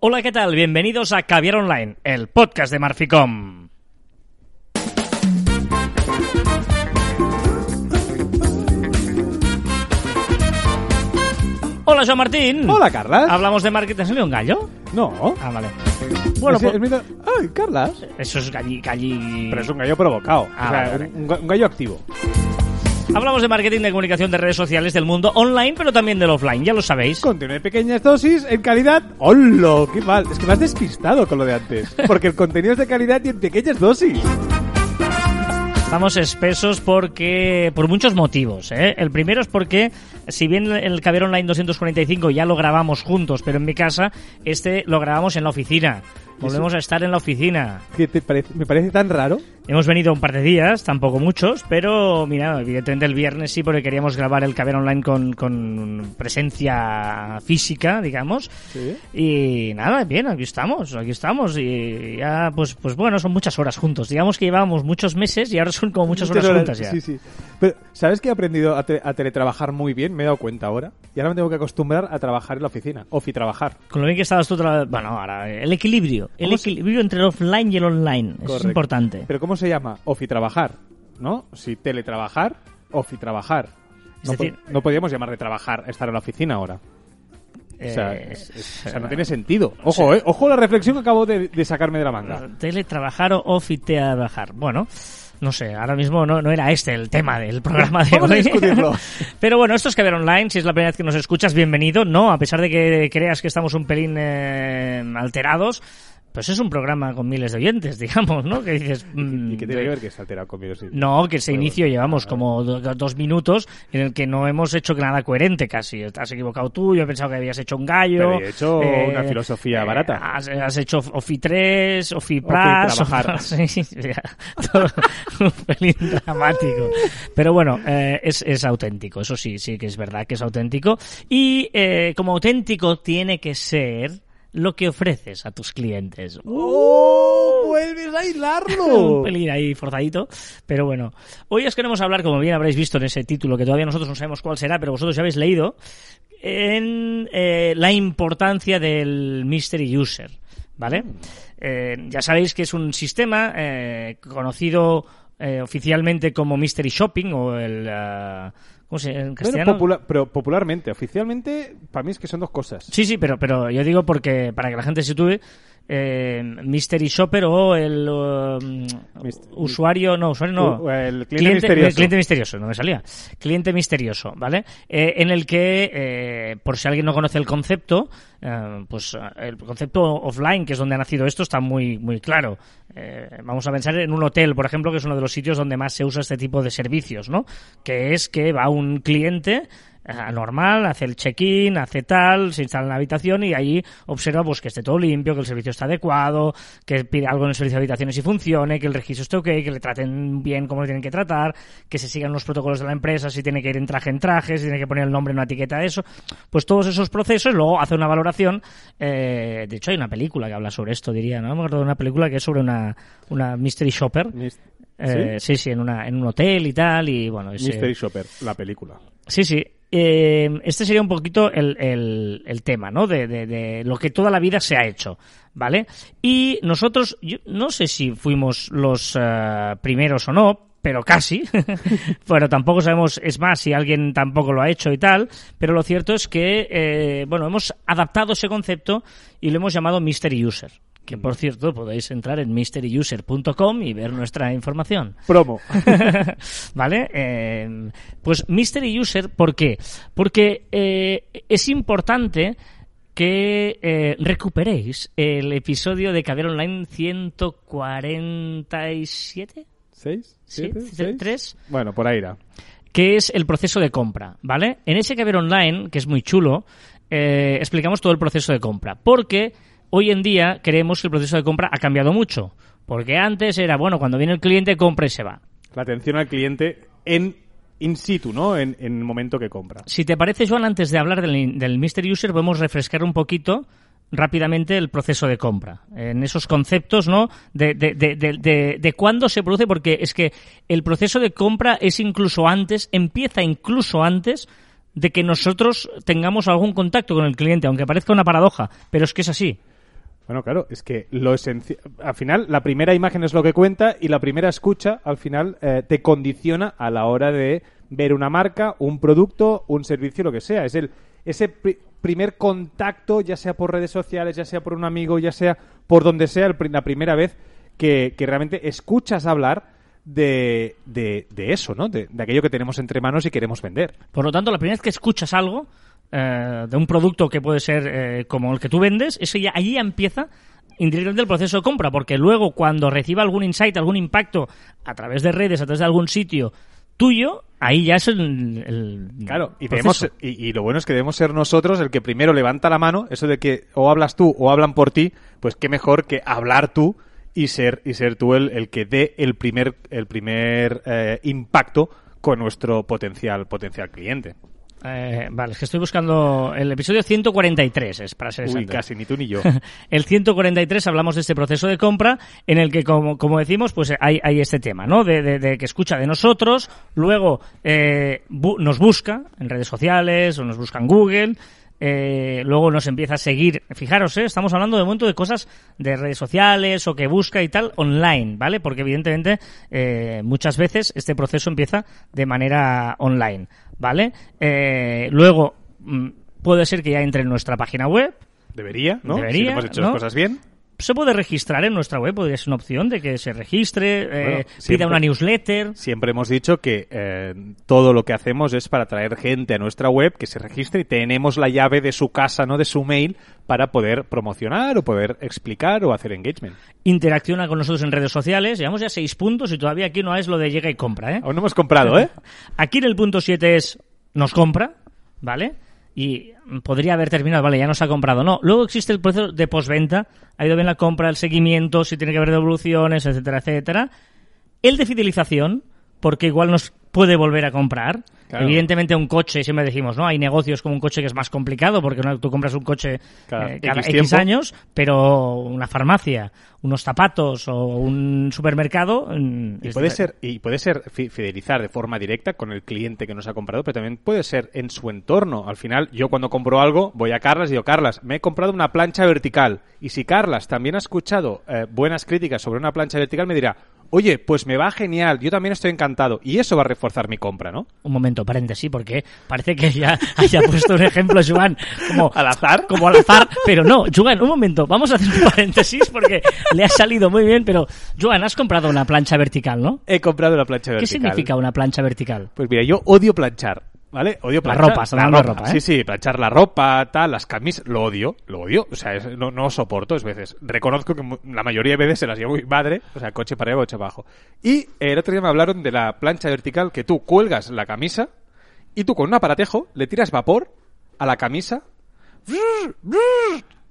Hola, ¿qué tal? Bienvenidos a Caviar Online, el podcast de Marficom. Hola, Joan Martín. Hola, Carlas. ¿Hablamos de marketing? ¿Te salió un gallo? No. Ah, vale. Bueno, Es- pues- es mitad- Ay, Carlas. eso es galli... galli... Pero es un gallo provocado. Ah, o sea, vale, vale. Un, un ga- un gallo activo. Hablamos de marketing, de comunicación, de redes sociales, del mundo online, pero también del offline, ya lo sabéis. Contiene pequeñas dosis en calidad. ¡Hola! ¡Qué mal! Es que me has despistado con lo de antes. Porque el contenido es de calidad y en pequeñas dosis. Estamos espesos porque por muchos motivos. ¿eh? El primero es porque, si bien el Caber Online 245 ya lo grabamos juntos, pero en mi casa, este lo grabamos en la oficina. Volvemos a estar en la oficina. ¿Qué te parece? Me parece tan raro. Hemos venido un par de días, tampoco muchos, pero mira, evidentemente el viernes sí, porque queríamos grabar el Caber Online con, con presencia física, digamos. Sí. Y nada, bien, aquí estamos, aquí estamos. Y ya, pues, pues bueno, son muchas horas juntos. Digamos que llevábamos muchos meses y ahora son como muchas horas juntas ya. Sí, sí. Pero, ¿sabes que he aprendido a, te- a teletrabajar muy bien? Me he dado cuenta ahora. Y ahora me tengo que acostumbrar a trabajar en la oficina. Ofi trabajar. Con lo bien que estabas tú, bueno, ahora, el equilibrio. El ¿Cómo se- equilibrio entre el offline y el online. Eso es importante. Pero ¿cómo se llama? Ofi trabajar. ¿No? Si teletrabajar, ofi trabajar. Es No, po- decir- no podríamos llamar de trabajar estar en la oficina ahora. O sea, Eh, es- es- o sea, no tiene sentido. Ojo, eh, ojo la reflexión que acabo de, de sacarme de la manga. Teletrabajar o off-trabajar. Bueno, no sé, ahora mismo no, no era este el tema del programa de Vamos a discutirlo. Pero bueno, esto es que ver online. Si es la primera vez que nos escuchas, bienvenido. No, a pesar de que creas que estamos un pelín eh, alterados, pues es un programa con miles de oyentes, digamos, ¿no? Que dices. mm, ¿Y qué tiene que ver que se alterado conmigo? Sí. No, que ese Bueno, inicio llevamos como do- dos minutos en el que no hemos hecho nada coherente casi. Te has equivocado tú, yo he pensado que habías hecho un gallo. Pero he hecho una filosofía barata. Has, has hecho Ofi 3, Ofi Ofi Plus. trabajar. sí, todo un pelín dramático. Pero bueno, eh, es, es auténtico, eso sí, sí que es verdad que es auténtico. Y eh, como auténtico tiene que ser lo que ofreces a tus clientes. ¡Oh! ¡Vuelves a un hilarlo! pelín ahí forzadito. Pero bueno, hoy os queremos hablar, como bien habréis visto en ese título, que todavía nosotros no sabemos cuál será, pero vosotros ya habéis leído, en eh, la importancia del Mystery User. ¿Vale? Eh, ya sabéis que es un sistema eh, conocido oficialmente como Mystery Shopping o el. ¿Cómo se en Bueno, castellano? pero popularmente, oficialmente, para mí es que son dos cosas. Sí, sí, pero, pero yo digo porque para que la gente se sitúe, eh, Mystery Shopper o el um, usuario, no, usuario no. El cliente misterioso. cliente misterioso, no me salía. Cliente misterioso, ¿vale? Eh, en el que, eh, por si alguien no conoce el concepto, eh, pues el concepto offline, que es donde ha nacido esto, está muy, muy claro. Vamos a pensar en un hotel, por ejemplo, que es uno de los sitios donde más se usa este tipo de servicios, ¿no? Que es que va un cliente normal, hace el check-in, hace tal, se instala en la habitación y allí observa pues que esté todo limpio, que el servicio está adecuado, que pide algo en el servicio de habitaciones y funcione, que el registro esté ok, que le traten bien como le tienen que tratar, que se sigan los protocolos de la empresa, si tiene que ir en traje en traje, si tiene que poner el nombre en una etiqueta de eso, pues todos esos procesos, luego hace una valoración, eh, de hecho hay una película que habla sobre esto, diría, ¿no? Me acuerdo de una película que es sobre una, una mystery shopper, eh, sí, sí, en, una, en un hotel y tal, y bueno, ese- Mystery Shopper, la película. Sí, sí. Eh, este sería un poquito el, el- tema, ¿no? De, de- lo que toda la vida se ha hecho, ¿vale? Y nosotros, yo no sé si fuimos los eh, primeros o no, pero casi. bueno, tampoco sabemos, es más, si alguien tampoco lo ha hecho y tal, pero lo cierto es que, eh, bueno, hemos adaptado ese concepto y lo hemos llamado Mystery User. Que por cierto, podéis entrar en mysteryuser.com y ver nuestra información. Promo. ¿Vale? Eh, pues Mystery User, ¿por qué? Porque eh, es importante que eh, recuperéis el episodio de Caber Online 147, ¿Seis? ¿Sí? ¿Siete? ¿Seis? ¿Tres? Bueno, por ahí irá. que es el proceso de compra, ¿vale? En ese Caber Online, que es muy chulo, explicamos todo el proceso de compra, porque hoy en día creemos que el proceso de compra ha cambiado mucho, porque antes era, bueno, cuando viene el cliente, compra y se va. La atención al cliente en in situ, ¿no? En, en el momento que compra. Si te parece, Joan, antes de hablar del, del Mystery User, podemos refrescar un poquito rápidamente el proceso de compra. En esos conceptos, ¿no? De, de, de, de, de, de cuándo se produce, porque es que el proceso de compra es incluso antes, empieza incluso antes de que nosotros tengamos algún contacto con el cliente, aunque parezca una paradoja, pero es que es así. Bueno, claro, es que lo esencial. Al final, la primera imagen es lo que cuenta y la primera escucha, al final, eh, te condiciona a la hora de ver una marca, un producto, un servicio, lo que sea. Es el ese pri- primer contacto, ya sea por redes sociales, ya sea por un amigo, ya sea por donde sea, el la primera vez que, que realmente escuchas hablar de, de, de eso, ¿no? De, de aquello que tenemos entre manos y queremos vender. Por lo tanto, la primera vez que escuchas algo eh, de un producto que puede ser eh, como el que tú vendes, eso ya ahí ya empieza indirectamente el proceso de compra, porque luego cuando reciba algún insight, algún impacto a través de redes, a través de algún sitio tuyo, ahí ya es el, el Claro, y, debemos, y, y lo bueno es que debemos ser nosotros el que primero levanta la mano, eso de que o hablas tú o hablan por ti, pues qué mejor que hablar tú y ser, y ser tú el, el que dé el primer, el primer eh, impacto con nuestro potencial, potencial cliente. Eh, vale, es que estoy buscando el episodio 143, es para ser Uy, exacto. casi ni tú ni yo. El 143 hablamos de este proceso de compra en el que, como, como decimos, pues hay, hay este tema, ¿no? De, de- de que escucha de nosotros, luego eh, bu- nos busca en redes sociales o nos busca en Google, eh, luego nos empieza a seguir. Fijaros, ¿eh? estamos hablando de momento de cosas de redes sociales o que busca y tal online, ¿vale? Porque evidentemente eh, muchas veces este proceso empieza de manera online, ¿vale? Eh, luego mm, puede ser que ya entre en nuestra página web, Debería, ¿no? Debería, si hemos hecho ¿no? las cosas bien. Se puede registrar en nuestra web, podría ser una opción de que se registre, eh, pida una newsletter. Siempre hemos dicho que eh, todo lo que hacemos es para traer gente a nuestra web que se registre y tenemos la llave de su casa, no de su mail, para poder promocionar o poder explicar o hacer engagement. Interacciona con nosotros en redes sociales. Llevamos ya seis puntos y todavía aquí no es lo de llega y compra, ¿eh? Aún no hemos comprado, ¿eh? Aquí en el punto 7 es nos compra, ¿vale? Y podría haber terminado, vale, ya nos ha comprado. No, luego existe el proceso de postventa. Ha ido bien la compra, el seguimiento, si tiene que haber devoluciones, etcétera, etcétera. El de fidelización, porque igual nos puede volver a comprar. Claro. Evidentemente un coche, siempre decimos, ¿no? Hay negocios como un coche que es más complicado porque no, tú compras un coche Cada eh, cada X años, pero una farmacia, unos zapatos o un supermercado... mm, Y puede ser, y puede ser fi- fidelizar de forma directa con el cliente que nos ha comprado, pero también puede ser en su entorno. Al final, yo cuando compro algo, voy a Carlas y digo, Carlas, me he comprado una plancha vertical. Y si Carlas también ha escuchado eh, buenas críticas sobre una plancha vertical, me dirá, oye, pues me va genial, yo también estoy encantado. Y eso va a reforzar mi compra, ¿no? Un momento, paréntesis, porque parece que ya haya puesto un ejemplo, Joan, como ¿Al azar? Como al azar, pero no, Joan, un momento, vamos a hacer un paréntesis porque le ha salido muy bien, pero Joan, has comprado una plancha vertical, ¿no? He comprado una plancha ¿Qué vertical. significa una plancha vertical? Pues mira, yo odio planchar. ¿Vale? Odio La planchar. ropa, estamos hablando de ropa, ¿eh? Sí, sí, planchar la ropa, tal, las camisas, lo odio, lo odio. O sea, es- no, no soporto, es veces. Reconozco que la mayoría de veces se las llevo mi madre, o sea, coche para arriba, coche abajo. Y el otro día me hablaron de la plancha vertical que tú cuelgas la camisa y tú con un aparatejo le tiras vapor a la camisa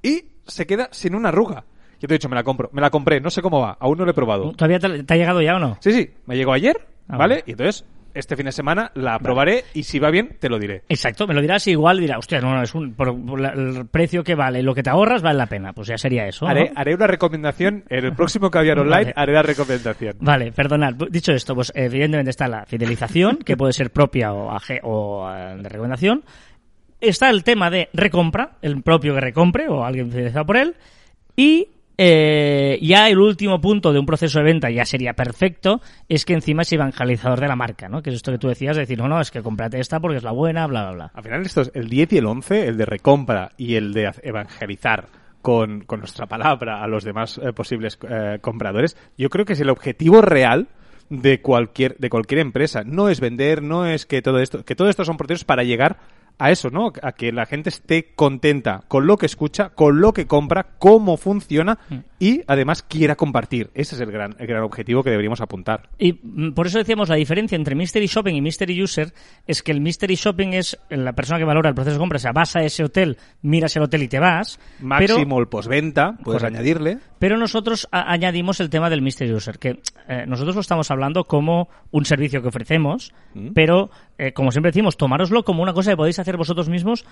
y se queda sin una arruga. Yo te he dicho, me la compro, me la compré, no sé cómo va, aún no lo he probado. ¿Todavía te, te ha llegado ya o no? Sí, sí, me llegó ayer, Ah, ¿vale? vale. Y entonces, este fin de semana la probaré y si va bien, te lo diré. Exacto, me lo dirás y igual dirá, hostia, no, no, es un, por, por la- el precio que vale, lo que te ahorras vale la pena. Pues ya sería eso. ¿no? Haré, haré una recomendación, en el próximo Caviar Online Vale. haré la recomendación. Vale, perdonad. Dicho esto, pues evidentemente está la fidelización, que puede ser propia o, aje- o eh, de recomendación. Está el tema de recompra, el propio que recompre o alguien fidelizado por él. Y eh, ya el último punto de un proceso de venta ya sería perfecto, es que encima es evangelizador de la marca, ¿no? Que es esto que tú decías, de decir, no, no, es que cómprate esta porque es la buena, bla, bla, bla. Al final estos, el 10 y el 11, el de recompra y el de evangelizar con, con nuestra palabra a los demás eh, posibles eh, compradores, yo creo que es el objetivo real de cualquier, de cualquier empresa. No es vender, no es que todo esto, que todo esto son procesos para llegar a eso, ¿no? A que la gente esté contenta con lo que escucha, con lo que compra, cómo funciona y además quiera compartir. Ese es el gran, el gran objetivo que deberíamos apuntar. Y mm, por eso decíamos la diferencia entre Mystery Shopping y Mystery User es que el Mystery Shopping es la persona que valora el proceso de compra, o sea, vas a ese hotel, miras el hotel y te vas. pero- Máximo el postventa, puedes Correcto. añadirle. Pero nosotros añadimos el tema del Mystery User, que eh, nosotros lo estamos hablando como un servicio que ofrecemos, Mm. pero eh, como siempre decimos, tomároslo como una cosa que podéis hacer vosotros mismos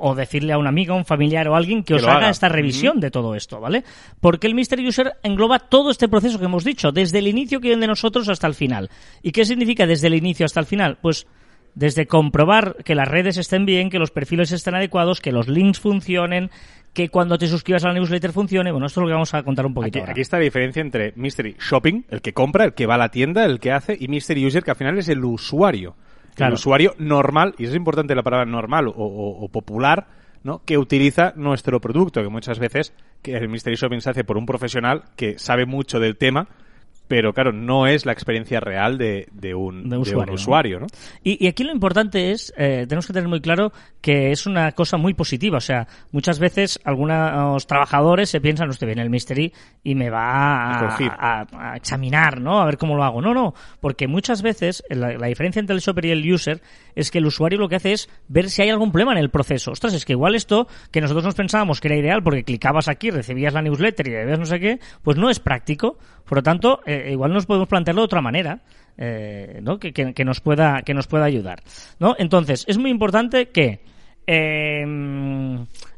o decirle a un amigo, un familiar o alguien que, Que os haga. esta revisión de todo esto, ¿vale? Porque el Mystery User engloba todo este proceso que hemos dicho, desde el inicio que viene de nosotros hasta el final. ¿Y qué significa desde el inicio hasta el final? Pues desde comprobar que las redes estén bien, que los perfiles estén adecuados, que los links funcionen, que cuando te suscribas a la newsletter funcione. Bueno, esto es lo que vamos a contar un poquito Aquí, ahora. aquí está la diferencia entre Mystery Shopping, el que compra, el que va a la tienda, el que hace, y Mystery User, que al final es el usuario. Claro. El usuario normal, y es importante la palabra normal o, o- o popular, ¿no? que utiliza nuestro producto, que muchas veces que el Mystery Shopping se hace por un profesional que sabe mucho del tema, pero claro, no es la experiencia real de, de un, De de un usuario, ¿no? Y, y aquí lo importante es, eh, tenemos que tener muy claro que es una cosa muy positiva. O sea, muchas veces algunos trabajadores se piensan, usted viene el mystery y me va A a, corregir. a- a examinar, ¿no? A ver cómo lo hago. No, no, porque muchas veces la, la diferencia entre el shopper y el user es que el usuario lo que hace es ver si hay algún problema en el proceso. Ostras, es que igual esto que nosotros nos pensábamos que era ideal porque clicabas aquí, recibías la newsletter y debías no sé qué, pues no es práctico. Por lo tanto, eh, igual nos podemos plantearlo de otra manera. eh, ¿no? que, que- que nos pueda que nos pueda ayudar ¿no? entonces es muy importante que eh,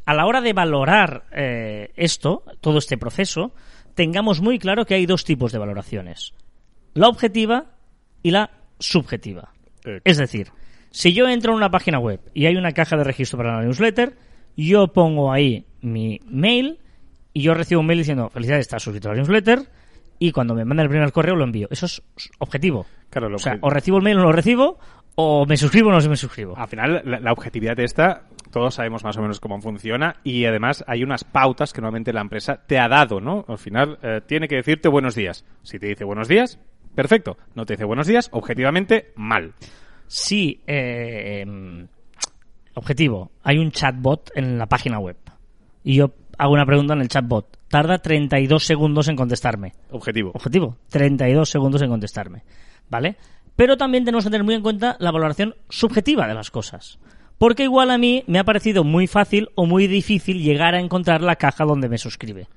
a la hora de valorar eh, esto todo este proceso tengamos muy claro que hay dos tipos de valoraciones la objetiva y la subjetiva Eh, es decir, si yo entro en una página web y hay una caja de registro para la newsletter, yo pongo ahí mi mail y yo recibo un mail diciendo felicidades, estás suscrito a la newsletter y cuando me mandan el primer correo lo envío. Eso es objetivo. Claro, lo O sea, o recibo el mail o no lo recibo, o me suscribo o no me suscribo. Al final, la, la objetividad de esta, todos sabemos más o menos cómo funciona y además hay unas pautas que normalmente la empresa te ha dado, ¿no? Al final, eh, tiene que decirte buenos días. Si te dice buenos días, perfecto. No te dice buenos días, objetivamente, mal. Si, eh, em, objetivo, hay un chatbot en la página web y yo hago una pregunta en el chatbot, tarda 32 segundos en contestarme. Objetivo. Objetivo, 32 segundos en contestarme. ¿Vale? Pero también tenemos que tener muy en cuenta la valoración subjetiva de las cosas. Porque igual a mí me ha parecido muy fácil o muy difícil llegar a encontrar la caja donde me suscribe.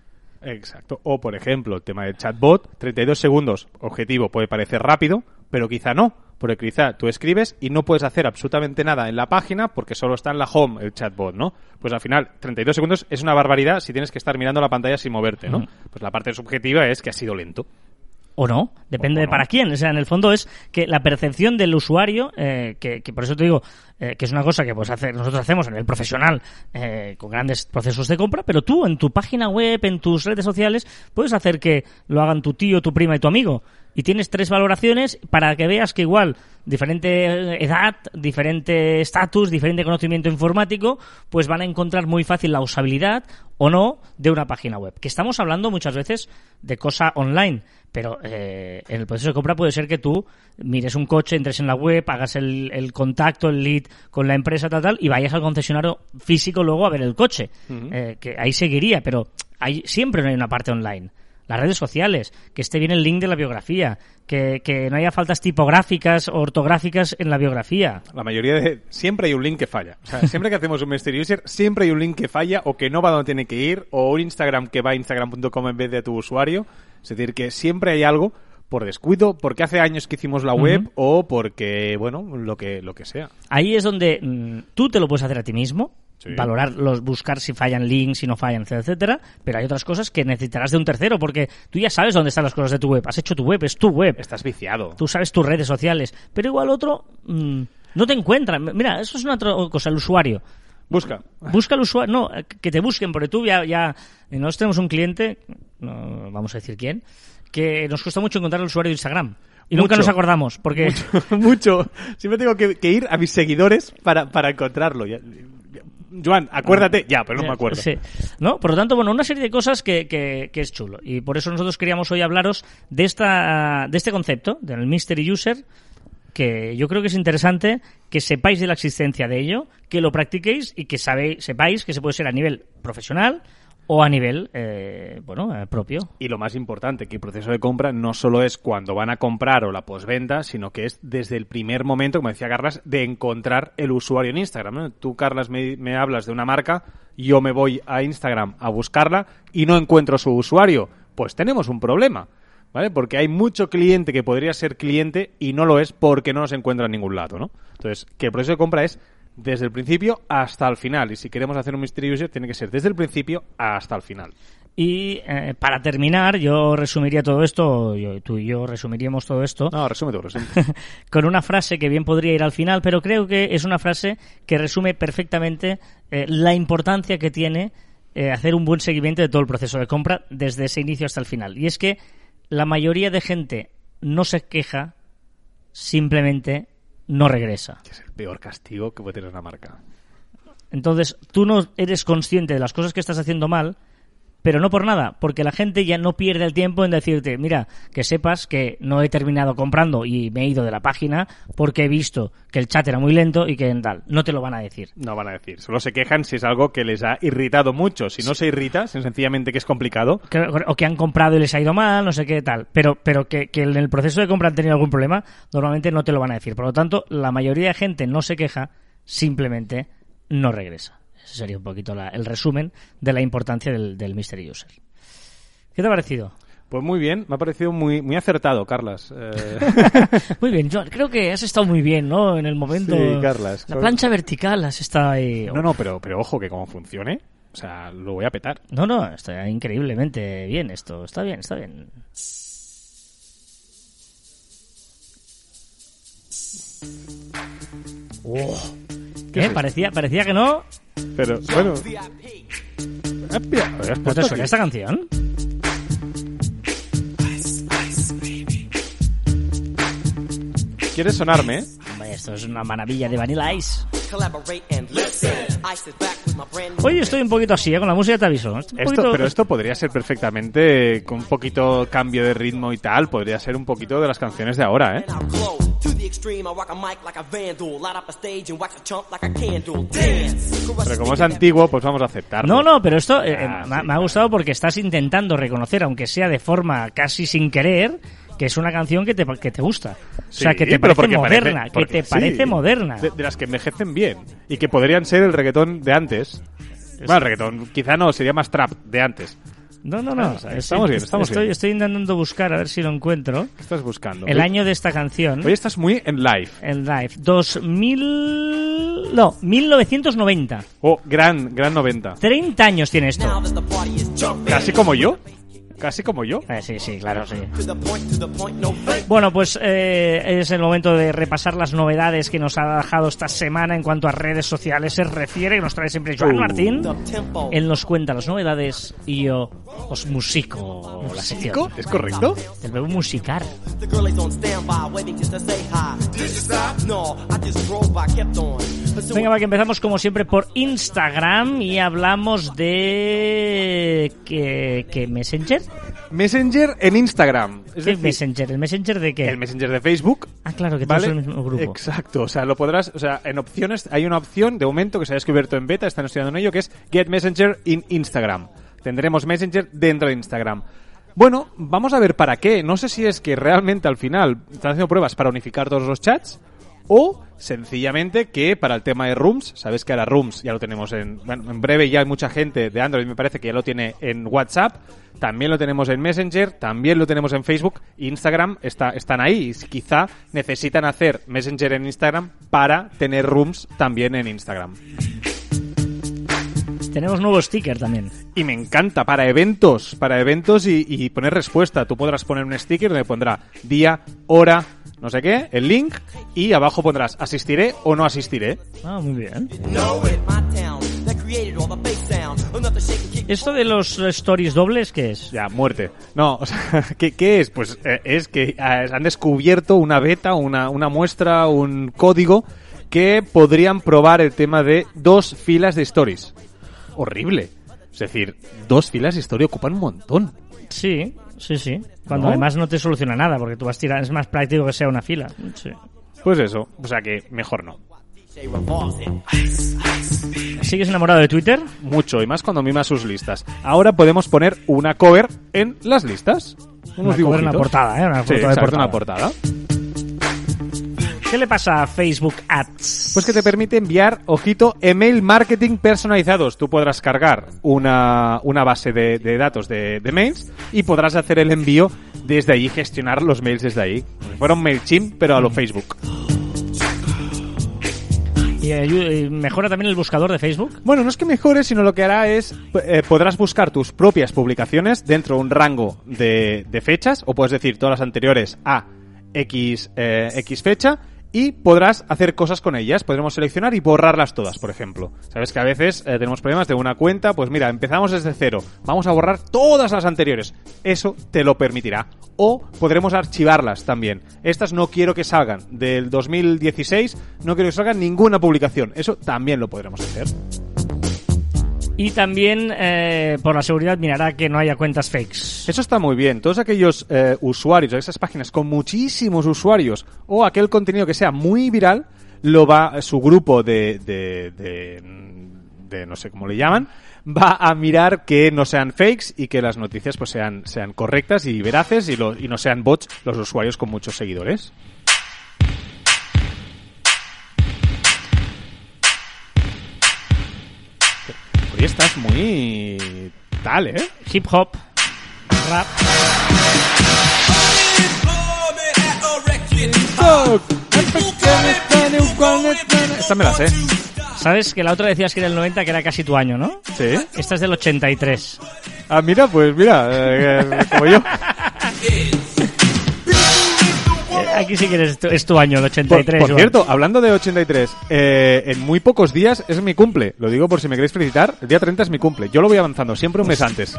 Exacto. O, por ejemplo, el tema del chatbot, 32 segundos, objetivo, puede parecer rápido, pero quizá no. Porque quizá tú escribes y no puedes hacer absolutamente nada en la página porque solo está en la home el chatbot, ¿no? Pues al final, 32 segundos es una barbaridad si tienes que estar mirando la pantalla sin moverte, ¿no? Pues la parte subjetiva es que ha sido lento. O no, depende O de para quién. O sea, en el fondo es que la percepción del usuario, eh, que, que por eso te digo eh, que es una cosa que pues hacer, nosotros hacemos a nivel profesional eh, con grandes procesos de compra, pero tú en tu página web, en tus redes sociales, puedes hacer que lo hagan tu tío, tu prima y tu amigo. Y tienes tres valoraciones para que veas que igual diferente edad, diferente estatus, diferente conocimiento informático, pues van a encontrar muy fácil la usabilidad o no de una página web. Que estamos hablando muchas veces de cosa online, pero eh, en el proceso de compra puede ser que tú mires un coche, entres en la web, hagas el, el contacto, el lead con la empresa tal, tal, y vayas al concesionario físico luego a ver el coche. Eh, que ahí seguiría, pero hay, siempre no hay una parte online. Las redes sociales, que esté bien el link de la biografía, que, que no haya faltas tipográficas o ortográficas en la biografía. La mayoría de... Siempre hay un link que falla. O sea, siempre que hacemos un Mystery User, siempre hay un link que falla o que no va donde tiene que ir o un Instagram que va a instagram.com en vez de tu usuario. Es decir, que siempre hay algo por descuido, porque hace años que hicimos la web o porque, bueno, lo que, lo que sea. Ahí es donde mm, tú te lo puedes hacer a ti mismo, Sí. valorar, los, buscar si fallan links, si no fallan, etcétera, etcétera, pero hay otras cosas que necesitarás de un tercero, porque tú ya sabes dónde están las cosas de tu web, has hecho tu web, es tu web, Estás viciado. tú sabes tus redes sociales, pero igual otro mm, no te encuentra. Mira, eso es una otra cosa, el usuario. Busca. Busca al usuario, no, que te busquen, porque tú ya, ya, nosotros tenemos un cliente, no vamos a decir quién, que nos cuesta mucho encontrar el usuario de Instagram. Y nunca Mucho. nos acordamos, porque... Mucho. Siempre tengo que, que ir a mis seguidores para, para encontrarlo. Ya- Joan, acuérdate. Ya, pero no me acuerdo. Sí. ¿No? Por lo tanto, bueno, una serie de cosas que, que- que es chulo. Y por eso nosotros queríamos hoy hablaros de, esta, de este concepto, del Mystery User, que yo creo que es interesante que sepáis de la existencia de ello, que lo practiquéis y que sabéis, sepáis que se puede ser a nivel profesional o a nivel, eh, bueno, eh, propio. Y lo más importante, que el proceso de compra no solo es cuando van a comprar o la posventa, sino que es desde el primer momento, como decía Carlas, de encontrar el usuario en Instagram. Tú, Carlas, me, me hablas de una marca, yo me voy a Instagram a buscarla y no encuentro su usuario. Pues tenemos un problema, ¿vale? Porque hay mucho cliente que podría ser cliente y no lo es porque no se encuentra en ningún lado, ¿no? Entonces, que el proceso de compra es desde el principio hasta el final. Y si queremos hacer un mystery user, tiene que ser desde el principio hasta el final. Y eh, para terminar, yo resumiría todo esto, yo- tú y yo resumiríamos todo esto No, resume tú, resume. con una frase que bien podría ir al final, pero creo que es una frase que resume perfectamente eh, la importancia que tiene eh, hacer un buen seguimiento de todo el proceso de compra desde ese inicio hasta el final. Y es que la mayoría de gente no se queja, simplemente no regresa. Que es el peor castigo que puede tener una marca. Entonces, tú no eres consciente de las cosas que estás haciendo mal, pero no por nada, porque la gente ya no pierde el tiempo en decirte, mira, que sepas que no he terminado comprando y me he ido de la página porque he visto que el chat era muy lento y que tal. No te lo van a decir. No van a decir. Solo se quejan si es algo que les ha irritado mucho. Si no se irrita, sencillamente que es complicado, O que han comprado y les ha ido mal, no sé qué tal. Pero, pero que, que en el proceso de compra han tenido algún problema, normalmente no te lo van a decir. Por lo tanto, la mayoría de gente no se queja, simplemente no regresa. Ese sería un poquito la- el resumen de la importancia del, del Mystery User. ¿Qué te ha parecido? Pues muy bien, me ha parecido muy, muy acertado, Carlas. Eh, Muy bien, Joan. Creo que has estado muy bien, ¿no? En el momento. Sí, Carlas. La plancha vertical has estado ahí. no, no, pero, pero ojo que como funcione, o sea, lo voy a petar. No, no, está increíblemente bien esto. Está bien, está bien. Oh. ¿Qué ¿Eh? parecía, parecía que no. Pero, bueno... Ah, mira, ¿lo habías ¿No te suena esta canción? ¿Quieres sonarme? eh? Hombre, esto es una maravilla de Vanilla Ice. Oye, estoy un poquito así, ¿eh? Con la música te aviso. Esto, poquito- pero esto podría ser perfectamente, con un poquito cambio de ritmo y tal, podría ser un poquito de las canciones de ahora, ¿eh? To the extreme, I rock a mic like a vandal. Light up a stage and wax a chump like a candle. Dance. Pero como es antiguo, pues vamos a aceptarlo. No, no, pero esto eh, eh, Ah, me, ha- sí, me ha gustado porque estás intentando reconocer, aunque sea de forma casi sin querer, que es una canción que te, que te gusta. o sea, Sí, que te pero parece moderna, parece- que porque te sí, parece moderna. De, de las que envejecen bien. Y que podrían ser el reggaetón de antes. Bueno, el reggaetón quizá no, sería más trap de antes. No, no, no. Estamos bien, estamos estoy, bien. estoy intentando buscar a ver si lo encuentro. ¿Qué estás buscando? El Hoy- año de esta canción. Hoy estás muy en live. En live. 2000. No, 1990. Oh, gran, gran 90. 30 años tiene esto. Casi como yo. Casi como yo. Eh, sí, sí, claro, sí. Bueno, pues eh, es el momento de repasar las novedades que nos ha dejado esta semana en cuanto a redes sociales se refiere, que nos trae siempre Joan Uh. Martín. Él nos cuenta las novedades y yo os musico la. ¿Es correcto? El verbo musicar. Venga, va, que empezamos como siempre por Instagram y hablamos de... ¿Qué, qué Messenger? Messenger en Instagram. Es ¿Qué decir, Messenger? ¿El Messenger de qué? el Messenger de Facebook. Ah, claro, que todos ¿Vale? son el mismo grupo. Exacto, o sea, lo podrás, o sea, en opciones, hay una opción de momento que se ha descubierto en beta, están estudiando en ello, que es Get Messenger in Instagram. Tendremos Messenger dentro de Instagram. Bueno, vamos a ver para qué. No sé si es que realmente al final están haciendo pruebas para unificar todos los chats o sencillamente que para el tema de Rooms, sabes que ahora Rooms ya lo tenemos en, bueno, en breve ya hay mucha gente de Android me parece que ya lo tiene en WhatsApp, también lo tenemos en Messenger, también lo tenemos en Facebook, Instagram está, están ahí y quizá necesitan hacer Messenger en Instagram para tener Rooms también en Instagram. Tenemos nuevo sticker también. Y me encanta para eventos, para eventos y, y poner respuesta. Tú podrás poner un sticker donde pondrá día, hora, no sé qué, el link y abajo pondrás asistiré o no asistiré. Ah, muy bien. ¿Esto de los stories dobles qué es? Ya, muerte. No, o sea, ¿qué, qué es? Pues eh, es que eh, han descubierto una beta, una, una muestra, un código que podrían probar el tema de dos filas de stories. Horrible. Es decir, dos filas de story ocupan un montón. Sí, sí, sí. Cuando ¿No? además no te soluciona nada, porque tú vas tirar, es más práctico que sea una fila. Sí. Pues eso, o sea que mejor no. ¿Sigues enamorado de Twitter? Mucho, y más cuando mima sus listas. Ahora podemos poner una cover en las listas. Unos Una cover, una dibujitos. portada, ¿eh? Una Sí, de exacto, portada. una portada. ¿Qué le pasa a Facebook Ads? Pues que te permite enviar, ojito, email marketing personalizados. Tú podrás cargar una, una base de, de datos de, de mails y podrás hacer el envío desde allí, gestionar los mails desde ahí. Un MailChimp, pero a lo Facebook. ¿Y, ayu- y mejora también el buscador de Facebook? Bueno, no es que mejore, sino lo que hará es eh, podrás buscar tus propias publicaciones dentro de un rango de, de fechas, o puedes decir todas las anteriores a X, eh, X fecha, y podrás hacer cosas con ellas. Podremos seleccionar y borrarlas todas, por ejemplo. Sabes que a veces eh, tenemos problemas de una cuenta, pues mira, empezamos desde cero, vamos a borrar todas las anteriores. Eso te lo permitirá. O podremos archivarlas también. Estas no quiero que salgan. Del 2016 no quiero que salgan ninguna publicación. Eso también lo podremos hacer. Y también, eh, por la seguridad, mirará que no haya cuentas fakes. Eso está muy bien. Todos aquellos eh, usuarios, esas páginas con muchísimos usuarios o aquel contenido que sea muy viral, lo va su grupo de, de, de, de no sé cómo le llaman, va a mirar que no sean fakes y que las noticias pues sean, sean correctas y veraces y, lo- y no sean bots los usuarios con muchos seguidores. Hoy estás muy tal, ¿eh? Hip hop, rap. Esta me la sé. ¿Sabes que la otra decías que era el 90, que era casi tu año, ¿no? Sí. Esta es del 83. Ah, mira, pues mira, eh, eh, como yo. Eh, Aquí sí que eres tu- es tu año, el Por, 83. por Joan. cierto, hablando de 83, eh, en muy pocos días es mi cumple. Lo digo por si me queréis felicitar. El día 30 es mi cumple. Yo lo voy avanzando, siempre un mes antes.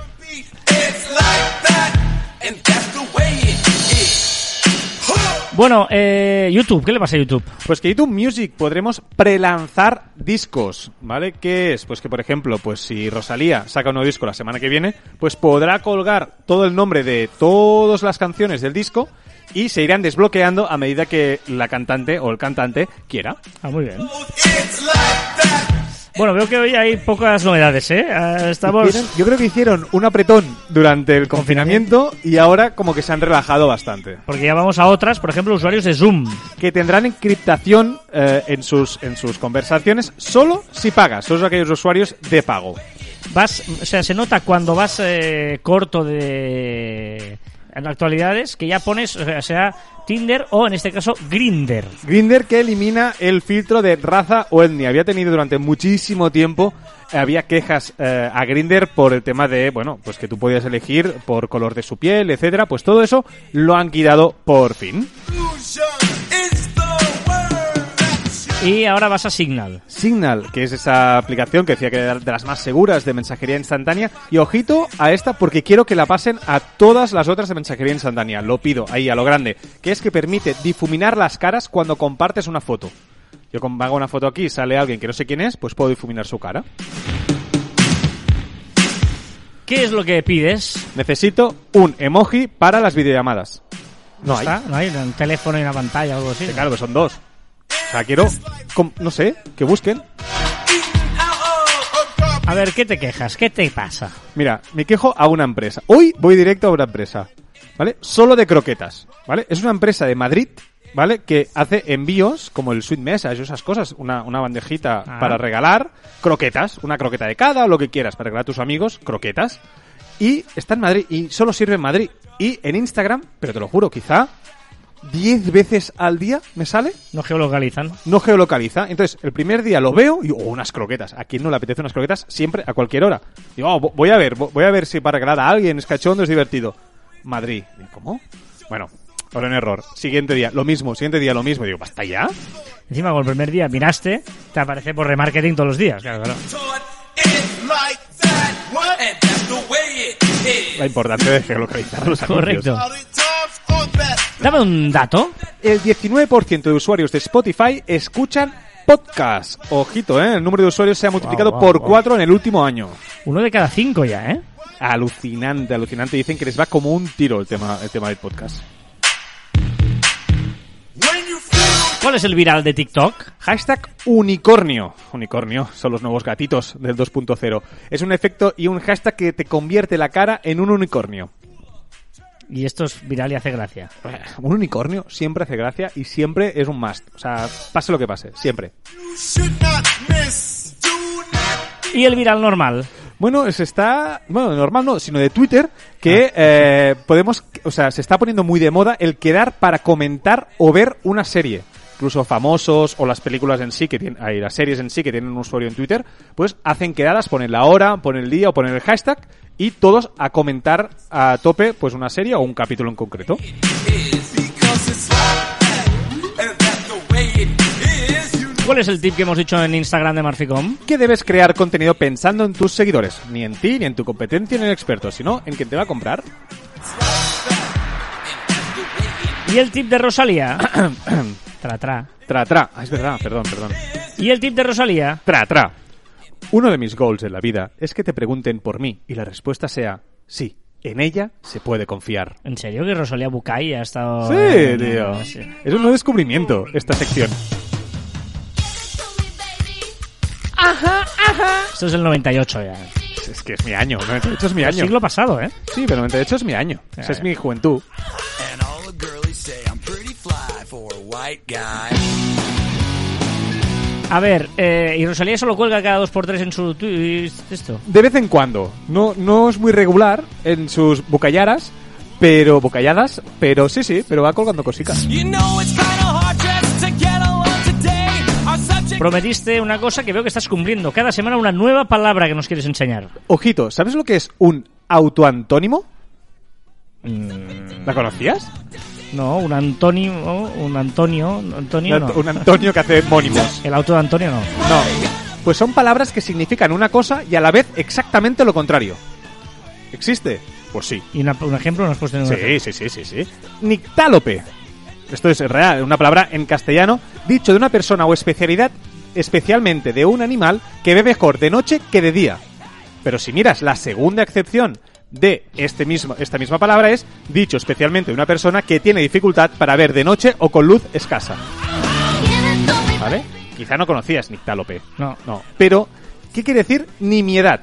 Bueno, eh, YouTube, ¿qué le pasa a YouTube? Pues que YouTube Music podremos prelanzar discos, ¿vale? ¿Qué es? Pues que, por ejemplo, pues si Rosalía saca un nuevo disco la semana que viene, pues podrá colgar todo el nombre de todas las canciones del disco y se irán desbloqueando a medida que la cantante o el cantante quiera. Ah, muy bien. Bueno, veo que hoy hay pocas novedades, ¿eh? Ah, Estamos... Hicieron- yo creo que hicieron un apretón durante el confinamiento y ahora como que se han relajado bastante. Porque ya vamos a otras, por ejemplo, usuarios de Zoom. Que tendrán encriptación eh, en, sus, en sus conversaciones solo si pagas. Todos aquellos usuarios de pago. Vas, o sea, se nota cuando vas eh, corto de en actualidades que ya pones, o sea, sea Tinder o en este caso Grinder. Grinder que elimina el filtro de raza o etnia. Había tenido durante muchísimo tiempo, eh, había quejas eh, a Grinder por el tema de, bueno, pues que tú podías elegir por color de su piel, etcétera. Pues todo eso lo han quitado por fin. Y ahora vas a Signal. Signal, que es esa aplicación que decía que era de las más seguras de mensajería instantánea. Y ojito a esta porque quiero que la pasen a todas las otras de mensajería instantánea. Lo pido ahí a lo grande. Que es que permite difuminar las caras cuando compartes una foto. Yo como hago una foto aquí y sale alguien que no sé quién es, pues puedo difuminar su cara. ¿Qué es lo que pides? Necesito un emoji para las videollamadas. No hay. ¿Está? ¿No hay un teléfono y una pantalla o algo así? Que Claro, que son dos. O sea, quiero, no sé, que busquen. A ver, ¿qué te quejas? ¿Qué te pasa? Mira, me quejo a una empresa. Hoy voy directo a una empresa, ¿vale? Solo de croquetas, ¿vale? Es una empresa de Madrid, ¿vale? Que hace envíos como el Sweet Message esas cosas, una, una bandejita Ah. para regalar croquetas, una croqueta de cada lo que quieras para regalar a tus amigos, croquetas. Y está en Madrid y solo sirve en Madrid. Y en Instagram, pero te lo juro, quizá 10 veces al día me sale No geolocalizan. no geolocaliza. Entonces, el primer día lo veo y digo, oh, unas croquetas. ¿A quién no le apetece unas croquetas? Siempre, a cualquier hora. Digo, oh, vo- voy a ver, vo- voy a ver si para regalar a alguien es cachondo, es divertido. Madrid. Digo, ¿Cómo? Bueno, ahora un error. Siguiente día, lo mismo. Siguiente día, lo mismo. Digo, ¿basta ya? Encima, con el primer día miraste, te aparece por remarketing todos los días. Claro, claro. La importancia de geolocalizar los anuncios. Correcto. Dame un dato. El 19% de usuarios de Spotify escuchan podcast. Ojito, ¿eh? El número de usuarios se ha multiplicado por. 4 en el último año. Uno de cada cinco ya, ¿eh? Alucinante, alucinante. Dicen que les va como un tiro el tema, el tema del podcast. ¿Cuál es el viral de TikTok? Hashtag unicornio. Unicornio son los nuevos gatitos del 2.0. Es un efecto y un hashtag que te convierte la cara en un unicornio. Y esto es viral y hace gracia. Un unicornio siempre hace gracia y siempre es un must. O sea, pase lo que pase, siempre. ¿Y el viral normal? Bueno, se está, bueno, normal no, sino de Twitter, que eh, podemos, o sea, se está poniendo muy de moda el quedar para comentar o ver una serie. incluso famosos o las películas en sí, que tienen, hay las series en sí que tienen un usuario en Twitter, pues hacen quedadas, ponen la hora, ponen el día o ponen el hashtag y todos a comentar a tope pues una serie o un capítulo en concreto. ¿Cuál es el tip que hemos dicho en Instagram de Marficom? Que debes crear contenido pensando en tus seguidores, ni en ti, ni en tu competencia, ni en el experto, sino en quien te va a comprar. ¿Y el tip de Rosalía? tra, tra. Tra, tra. Ah, es verdad, perdón, perdón. ¿Y el tip de Rosalía? Tra, tra. Uno de mis goals en la vida es que te pregunten por mí y la respuesta sea sí. En ella se puede confiar. ¿En serio que Rosalía Bucay ha estado...? Sí, en- tío. sí. Es un nuevo descubrimiento esta sección. Esto es el 98 ya. Es que es mi año. 98 es mi El año. siglo pasado, ¿eh? Sí, pero 98 es mi año. Ya, Esa es ya. mi juventud. And all the a ver, eh, y Rosalía solo cuelga cada dos por tres en su tweet esto. De vez en cuando. No, no es muy regular en sus bucallaras, pero bucalladas, pero sí, sí, pero va colgando cositas. You know it's kinda hard just to get along today. Our subject Prometiste una cosa que veo que estás cumpliendo. Cada semana una nueva palabra que nos quieres enseñar. Ojito, ¿sabes lo que es un autoantónimo? Mm, ¿La conocías? No, un Antonio, un Antonio, Antonio no. Un Antonio que hace mónimos. El auto de Antonio no. No. Pues son palabras que significan una cosa y a la vez exactamente lo contrario. ¿Existe? Pues sí. ¿Y una- un ejemplo nos puedes tener un Sí, ejemplo? sí, sí, sí, sí. Nictálope. Esto es real, una palabra en castellano dicho de una persona o especialidad, especialmente de un animal que ve mejor de noche que de día. Pero si miras la segunda excepción de este mismo, esta misma palabra es dicho especialmente de una persona que tiene dificultad para ver de noche o con luz escasa. ¿Vale? Quizá no conocías nictálope. No, No. Pero, ¿qué quiere decir nimiedad?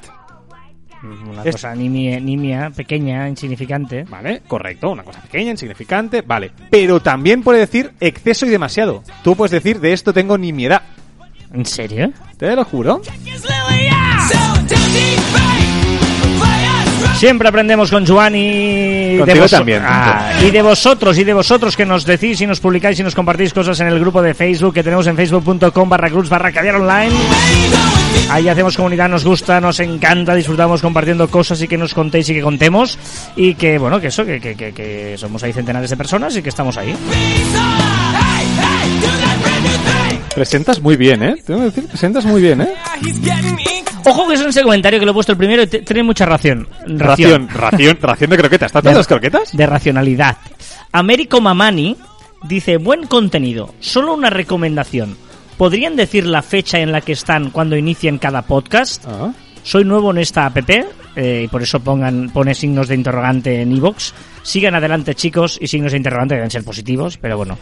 una Es- cosa nimia, nimia, pequeña, insignificante. ¿Vale? Correcto, una cosa pequeña, insignificante, vale. Pero también puede decir exceso y demasiado. Tú puedes decir de esto tengo nimiedad. ¿En serio? Te lo juro. Siempre aprendemos con y Contigo también, Ah, y de vosotros y de vosotros que nos decís y nos publicáis y nos compartís cosas en el grupo de Facebook que tenemos en facebook.com barra cruz barra caviar online. Ahí hacemos comunidad, nos gusta, nos encanta, disfrutamos compartiendo cosas y que nos contéis y que contemos y que bueno, que eso, que, que, que, que somos ahí centenares de personas y que estamos ahí. Presentas muy bien, ¿eh? Tengo que decir, presentas muy bien, ¿eh? Ojo que es en ese comentario que lo he puesto el primero y tiene mucha ración. Ración, ración, ración de croquetas. ¿Estás todas las croquetas? de racionalidad. Américo Mamani dice, buen contenido, solo una recomendación. ¿Podrían decir la fecha en la que están cuando inicien cada podcast? Ah. Soy nuevo en esta app eh, y por eso pongan pone signos de interrogante en iVoox. Sigan adelante chicos y signos de interrogante deben ser positivos, pero bueno.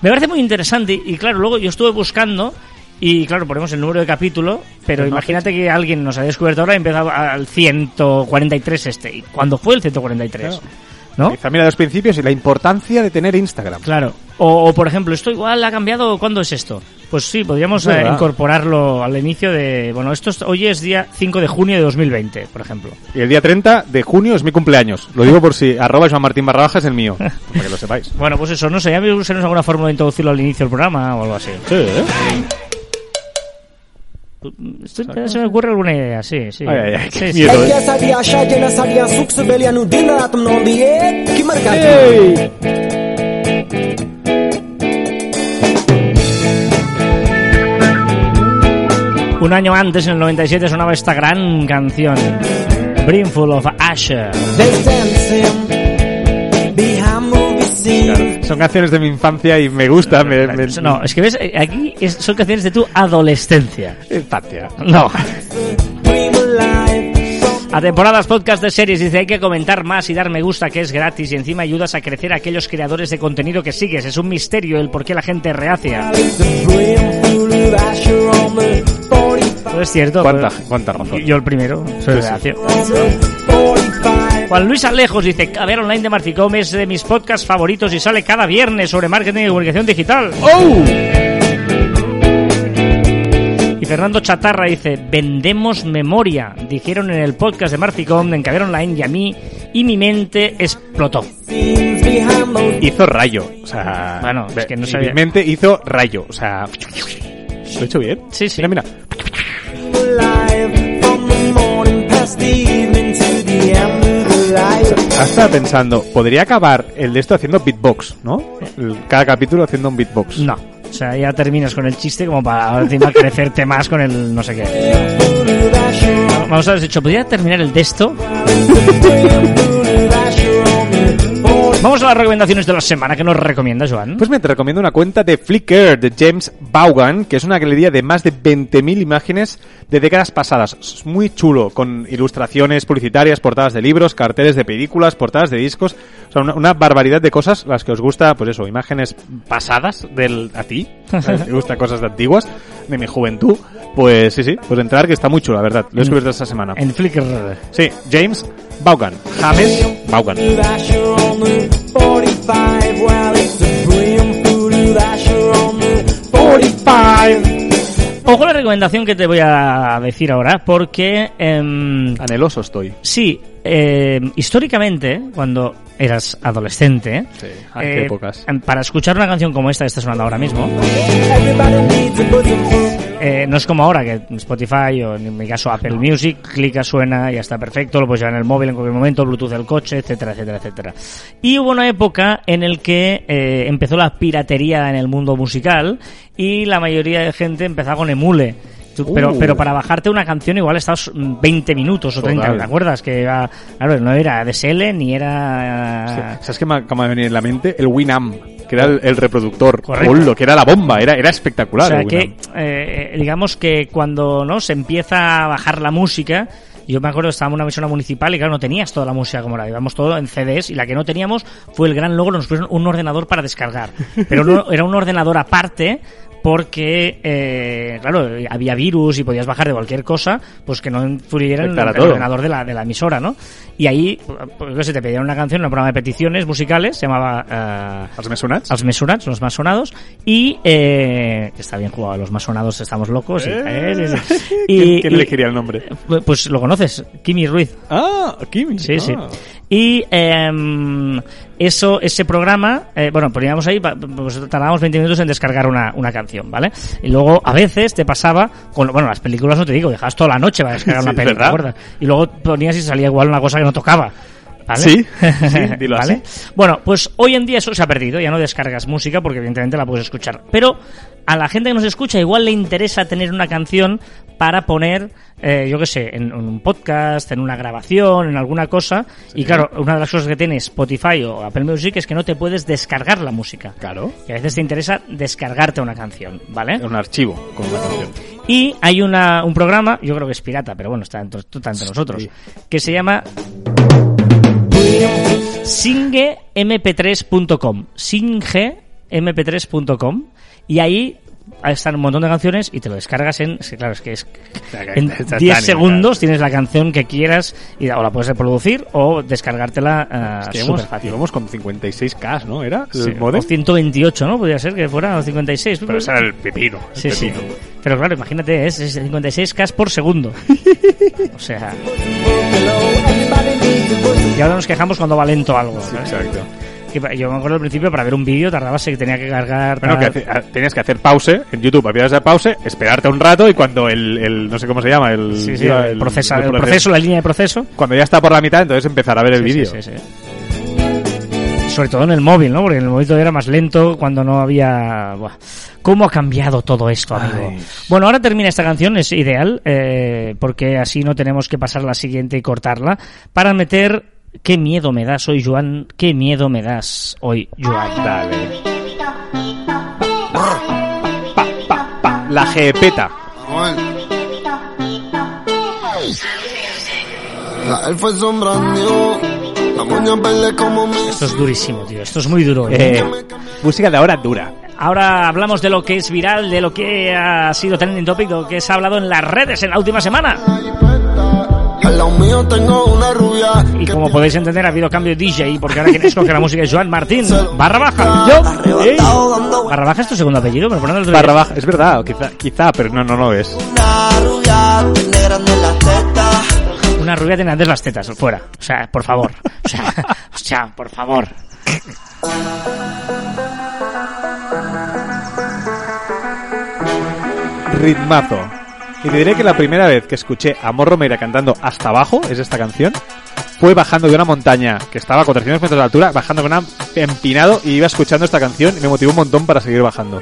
Me parece muy interesante y claro, luego yo estuve buscando y claro, ponemos el número de capítulo, pero imagínate que alguien nos ha descubierto ahora y empezado al 143 este. ¿Y cuándo fue el 143? Claro. ¿No? Quizá mira los principios y la importancia de tener Instagram. Claro. O, o, por ejemplo, esto igual ha cambiado. ¿Cuándo es esto? Pues sí, podríamos eh, verdad. incorporarlo al inicio de. Bueno, esto es- hoy es día 5 de junio de 2020, por ejemplo. Y el día 30 de junio es mi cumpleaños. Lo digo por si arroba Joan Martín barra baja es el mío. Para que lo sepáis. Bueno, pues eso, no sé, ya me gustaría alguna forma de introducirlo al inicio del programa o algo así. Sí, ¿eh? Se me ocurre alguna idea, sí, sí. Ay, ay, ay, qué Sí, sí. miedo, ¿eh? Un año antes, en el 97, sonaba esta gran canción. Brimful of Asher. They dancing behind movie scenes. Claro, Son canciones de mi infancia y me gusta. Me, me- No, es que ves, eh, aquí es- son canciones de tu adolescencia. Infancia. No. A temporadas podcast de series dice hay que comentar más y dar me gusta que es gratis y encima ayudas a crecer a aquellos creadores de contenido que sigues. Es un misterio el por qué la gente reacia. The brimful of Asher on the 45. No es cierto. ¿Cuánta, cuánta razón? Yo el primero, soy Sí, sí. Reacio. On the 45. Juan Luis Alejos dice, a ver online de Marficom es de mis podcasts favoritos y sale cada viernes sobre marketing y comunicación digital. ¡Oh! Y Fernando Chatarra dice, vendemos memoria. Dijeron en el podcast de Marficom en Caber Online y a mí y mi mente explotó. Hizo rayo. O sea, Bueno, es que no mi sabía- mente hizo rayo. O sea, ¿lo he hecho bien? Sí, sí. Mira, mira. Estaba pensando, podría acabar el de esto haciendo beatbox, ¿no? Cada capítulo haciendo un beatbox. No. O sea, ya terminas con el chiste como para encima crecerte más con el no sé qué. Vamos a ver, hecho, ¿podría terminar el de esto? Vamos a las recomendaciones de la semana. ¿Qué nos recomienda, Joan? Pues me te recomiendo una cuenta de Flickr de James Vaughan, que es una galería de más de 20.000 imágenes de décadas pasadas. Es muy chulo, con ilustraciones publicitarias, portadas de libros, carteles de películas, portadas de discos. O sea, una, una barbaridad de cosas, las que os gusta, pues eso, imágenes pasadas del a ti. ¿sabes? Te gusta cosas de antiguas, de mi juventud. Pues sí, sí, pues entrar que está muy chulo, la verdad. Lo he descubierto esta semana. En Flickr. Sí, James Vaughan. James Vaughan. Asher on the 45, well, it's a brilliant food Asher on the 45. Ojo la recomendación que te voy a decir ahora, porque em, Anheloso estoy. sí, em, históricamente, cuando eras adolescente, Sí, qué eh, épocas. em, para escuchar una canción como esta que está sonando ahora mismo. Eh, no es como ahora que en Spotify o en mi caso Apple Music, clica, suena, ya está perfecto, lo puedes llevar en el móvil en cualquier momento, Bluetooth del coche, etcétera, etcétera, etcétera. Y hubo una época en el que eh, empezó la piratería en el mundo musical y la mayoría de gente empezaba con emule. Tú- Pero, Uh. pero para bajarte una canción igual estabas mm, 20 minutos o 30, Total. ¿te acuerdas? Que era, claro, no era DSL ni era... ¿Sabes qué me acaba de venir en la mente? El Winamp, que era el, el reproductor. Correcto. Que era la bomba, era, era espectacular. O sea que, eh, digamos que cuando no se empieza a bajar la música, yo me acuerdo que estábamos en una emisora municipal y claro, no tenías toda la música como la íbamos todo en CDs y la que no teníamos fue el gran logro, nos pusieron un ordenador para descargar. Pero no- era un ordenador aparte porque, eh, claro, había virus y podías bajar de cualquier cosa, pues que no influyera en el, ordenador de la, de la emisora, ¿no? Y ahí, pues, sé, te pedían una canción, un programa de peticiones musicales, se llamaba... eh, ¿Els me sonats? als més sonats, los más sonados, y eh, que está bien jugado, los más sonados estamos locos. y- eh, sí, sí. Y- ¿Quién, quién y- elegiría el nombre? Pues lo conoces, Kimi Ruiz. Ah, Kimi. Sí, sí. Y em, eso, ese programa, eh, bueno, poníamos ahí, pues tardábamos 20 minutos en descargar una, una canción, ¿vale? Y luego, a veces te pasaba, con, bueno, las películas no te digo, dejabas toda la noche para descargar Sí, una película, ¿te verdad. Y luego ponías y salía igual una cosa que no tocaba. ¿Vale? Sí, sí, dilo ¿Vale? Bueno, pues hoy en día eso se ha perdido, ya no descargas música porque evidentemente la puedes escuchar. Pero a la gente que nos escucha igual le interesa tener una canción para poner, eh, yo qué sé, en, en un podcast, en una grabación, en alguna cosa. Y claro, una de las cosas que tiene Spotify o Apple Music es que no te puedes descargar la música. Claro. Y a veces te interesa descargarte una canción, ¿vale? Un archivo con una canción. Y hay una, un programa, yo creo que es pirata, pero bueno, está entre, está entre nosotros, que se llama singemp3.com. Singemp3.com. Y ahí están un montón de canciones y te lo descargas en. es que claro, es que es. En Instantáneo, 10 claro. segundos tienes la canción que quieras y o la puedes reproducir o descargártela uh, Que súper fácil. íbamos con 56K, ¿no? ¿Era el Sí, modem? o 128, ¿no? Podría ser que fuera o 56. Pero ese era el pepino. el Sí, sí. Pero claro, imagínate, es, es 56 K por segundo. O sea. Y ahora nos quejamos cuando va lento algo. ¿sabes? Exacto. Que yo me acuerdo al principio para ver un vídeo tardabas que tenía que cargar. Bueno, que hace- tenías que hacer pause en YouTube, hacías de pause, esperarte un rato y cuando el, el- no sé cómo se llama, el, Sí, el, procesa- el proceso, la línea de proceso. Cuando ya está por la mitad, entonces empezar a ver el vídeo. sí, sí, sí. Sobre todo en el móvil, ¿no? Porque en el móvil todavía era más lento cuando no había... Buah. ¿Cómo ha cambiado todo esto, amigo? Ay. Bueno, ahora termina esta canción, es ideal, eh, porque así no tenemos que pasar la siguiente y cortarla, para meter... ¿Qué miedo me das hoy, Joan? ¿Qué miedo me das hoy, Joan? Dale. La jepeta. La Esto es durísimo, tío. Esto es muy duro. ¿eh? Eh, música de ahora dura. Ahora hablamos de lo que es viral, de lo que ha sido trending topic, de lo que se ha hablado en las redes en la última semana. Al lado mío tengo una rubia Y como podéis entender, ha habido cambio de DJ, porque ahora quien escoge la música es Joan Martín. Barra baja. Yo. Ey. Barra baja es tu segundo apellido, lo ponen los Barra baja, es verdad, quizá, quizá, pero no, no lo es. una rubia tiene grande las tetas. Una rubia tiene antes las tetas, fuera. O sea, por favor. O sea, o sea, por favor. Ritmazo. Y te diré que la primera vez que escuché a Morro Meira cantando hasta abajo, es esta canción, fue bajando de una montaña que estaba a 400 metros de altura, bajando con un empinado y iba escuchando esta canción y me motivó un montón para seguir bajando.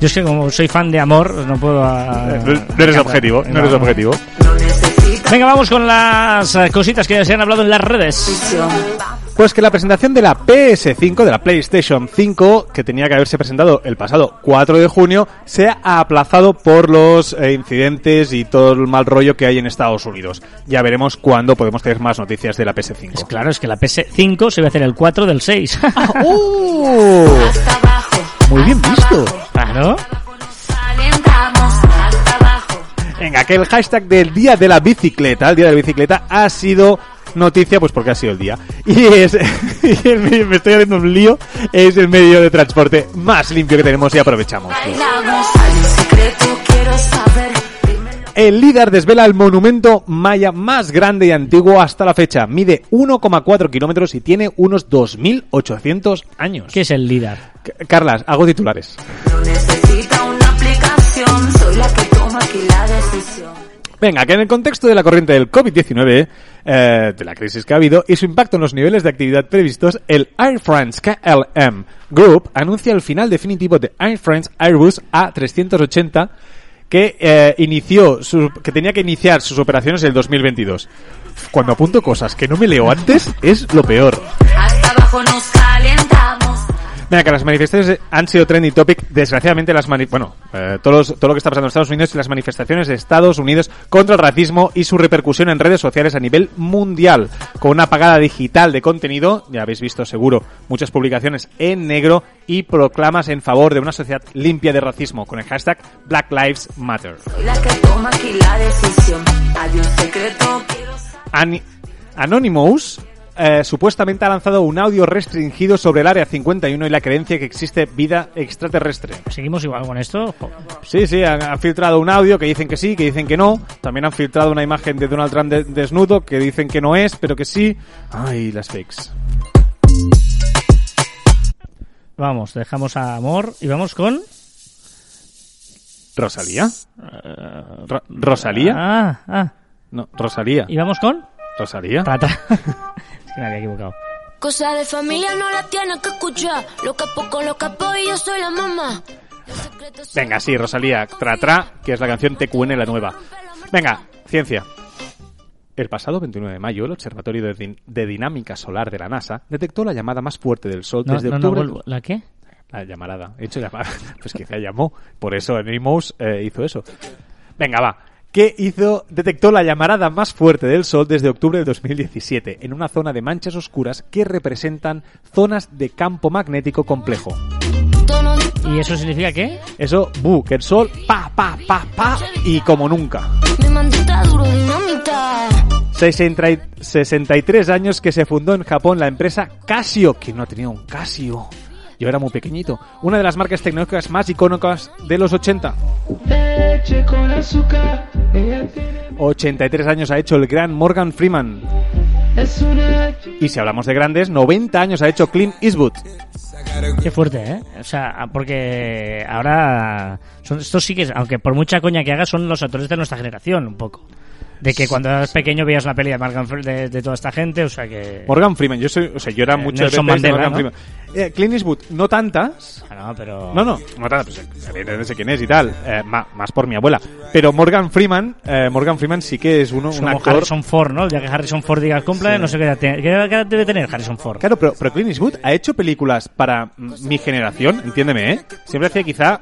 Yo es que como soy fan de amor, no puedo... ah, No no eres objetivo, no eres objetivo. No necesito Venga, vamos con las eh, cositas que se han hablado en las redes. Pues que la presentación de la PS5, de la PlayStation 5, que tenía que haberse presentado el pasado 4 de junio, se ha aplazado por los eh, incidentes y todo el mal rollo que hay en Estados Unidos. Ya veremos cuándo podemos tener más noticias de la Es PS5. claro, es que la PS5 se va a hacer el 4 del 6. ¡Oh! Hasta abajo. Muy bien visto. claro. Venga, que el hashtag del día de la bicicleta, el día de la bicicleta, ha sido noticia, pues porque ha sido el día. Y es, y el medio- me estoy haciendo un lío, es el medio de transporte más limpio que tenemos y aprovechamos. El líder desvela el monumento maya más grande y antiguo hasta la fecha. Mide 1,4 kilómetros y tiene unos 2.800 años. ¿Qué es el líder? Carlas, hago titulares. No necesita una aplicación. Soy la que toma aquí la decisión. Venga, que en el contexto de la corriente del COVID-19, eh, de la crisis que ha habido y su impacto en los niveles de actividad previstos, el Air France KLM Group anuncia el final definitivo de Air France Airbus A380 que eh, inició su- que tenía que iniciar sus operaciones en el 2022. Cuando apunto cosas que no me leo antes es lo peor. Venga, que las manifestaciones han sido trending topic. Desgraciadamente, las mani bueno, eh, todos todo lo que está pasando en Estados Unidos y las manifestaciones de Estados Unidos contra el racismo y su repercusión en redes sociales a nivel mundial. Con una apagada digital de contenido, ya habéis visto seguro muchas publicaciones en negro y proclamas en favor de una sociedad limpia de racismo con el hashtag Black Lives Matter. Anonymous eh, supuestamente ha lanzado un audio restringido sobre el Área 51 y la creencia que existe vida extraterrestre. ¿Seguimos igual con esto? Sí, sí, han, han filtrado un audio que dicen que sí, que dicen que no. También han filtrado una imagen de Donald Trump de- desnudo que dicen que no es, pero que sí. Ay, las fakes. Vamos, dejamos a Amor y vamos con... ¿Rosalía? Ro- ¿Rosalía? Ah, ah. No, Rosalía. ¿Y vamos con? ¿Rosalía? que me había equivocado. Cosa de familia no la tienes que escuchar. Lo capo con lo capo y yo soy la mamá. Venga, sí, Rosalía. Tra Tra, que es la canción TQN, la nueva. Venga, ciencia. El pasado 29 de mayo, el Observatorio de, Din- de Dinámica Solar de la NASA detectó la llamada más fuerte del Sol No, desde no, no, octubre. vuelvo. ¿La qué? La llamarada. He dicho llamada. Pues quizá llamó. Por eso Anonymous eh, hizo eso. Venga, va. ¿Qué hizo? Detectó la llamarada más fuerte del Sol desde octubre de 2017 en una zona de manchas oscuras que representan zonas de campo magnético complejo. ¿Y eso significa qué? Eso, bu, que el Sol pa, pa, pa, pa y como nunca. Mi mandita duro dinamita. 60 y- 63 años que se fundó en Japón la empresa Casio, que no ha tenido un Casio. Yo era muy pequeñito. Una de las marcas tecnológicas más icónicas de los 80. 83 años ha hecho el gran Morgan Freeman. Y si hablamos de grandes, 90 años ha hecho Clint Eastwood. Qué fuerte, ¿eh? O sea, porque ahora... Son, estos sí que, aunque por mucha coña que hagas, son los actores de nuestra generación, un poco. De que cuando eras pequeño veías una peli de, Morgan de, de toda esta gente, o sea que... Morgan Freeman, yo soy, o sea, yo era Eh, mucho Nelson de pelis de Mandela, Morgan Freeman. Eh, Clint Eastwood, no tantas, Ah, no, pero... No, no, no tanto, pues evidentemente sé quién es y tal, eh, ma- más por mi abuela. Pero Morgan Freeman, eh, Morgan Freeman sí que es uno, Es un actor. Harrison Ford, ¿no? Día que Harrison Ford diga Sí. no sé qué edad, tiene- qué edad debe tener Harrison Ford. Claro, pero, pero Clint Eastwood ha hecho películas para mm, mi generación, entiéndeme, ¿eh? Siempre hacía quizá...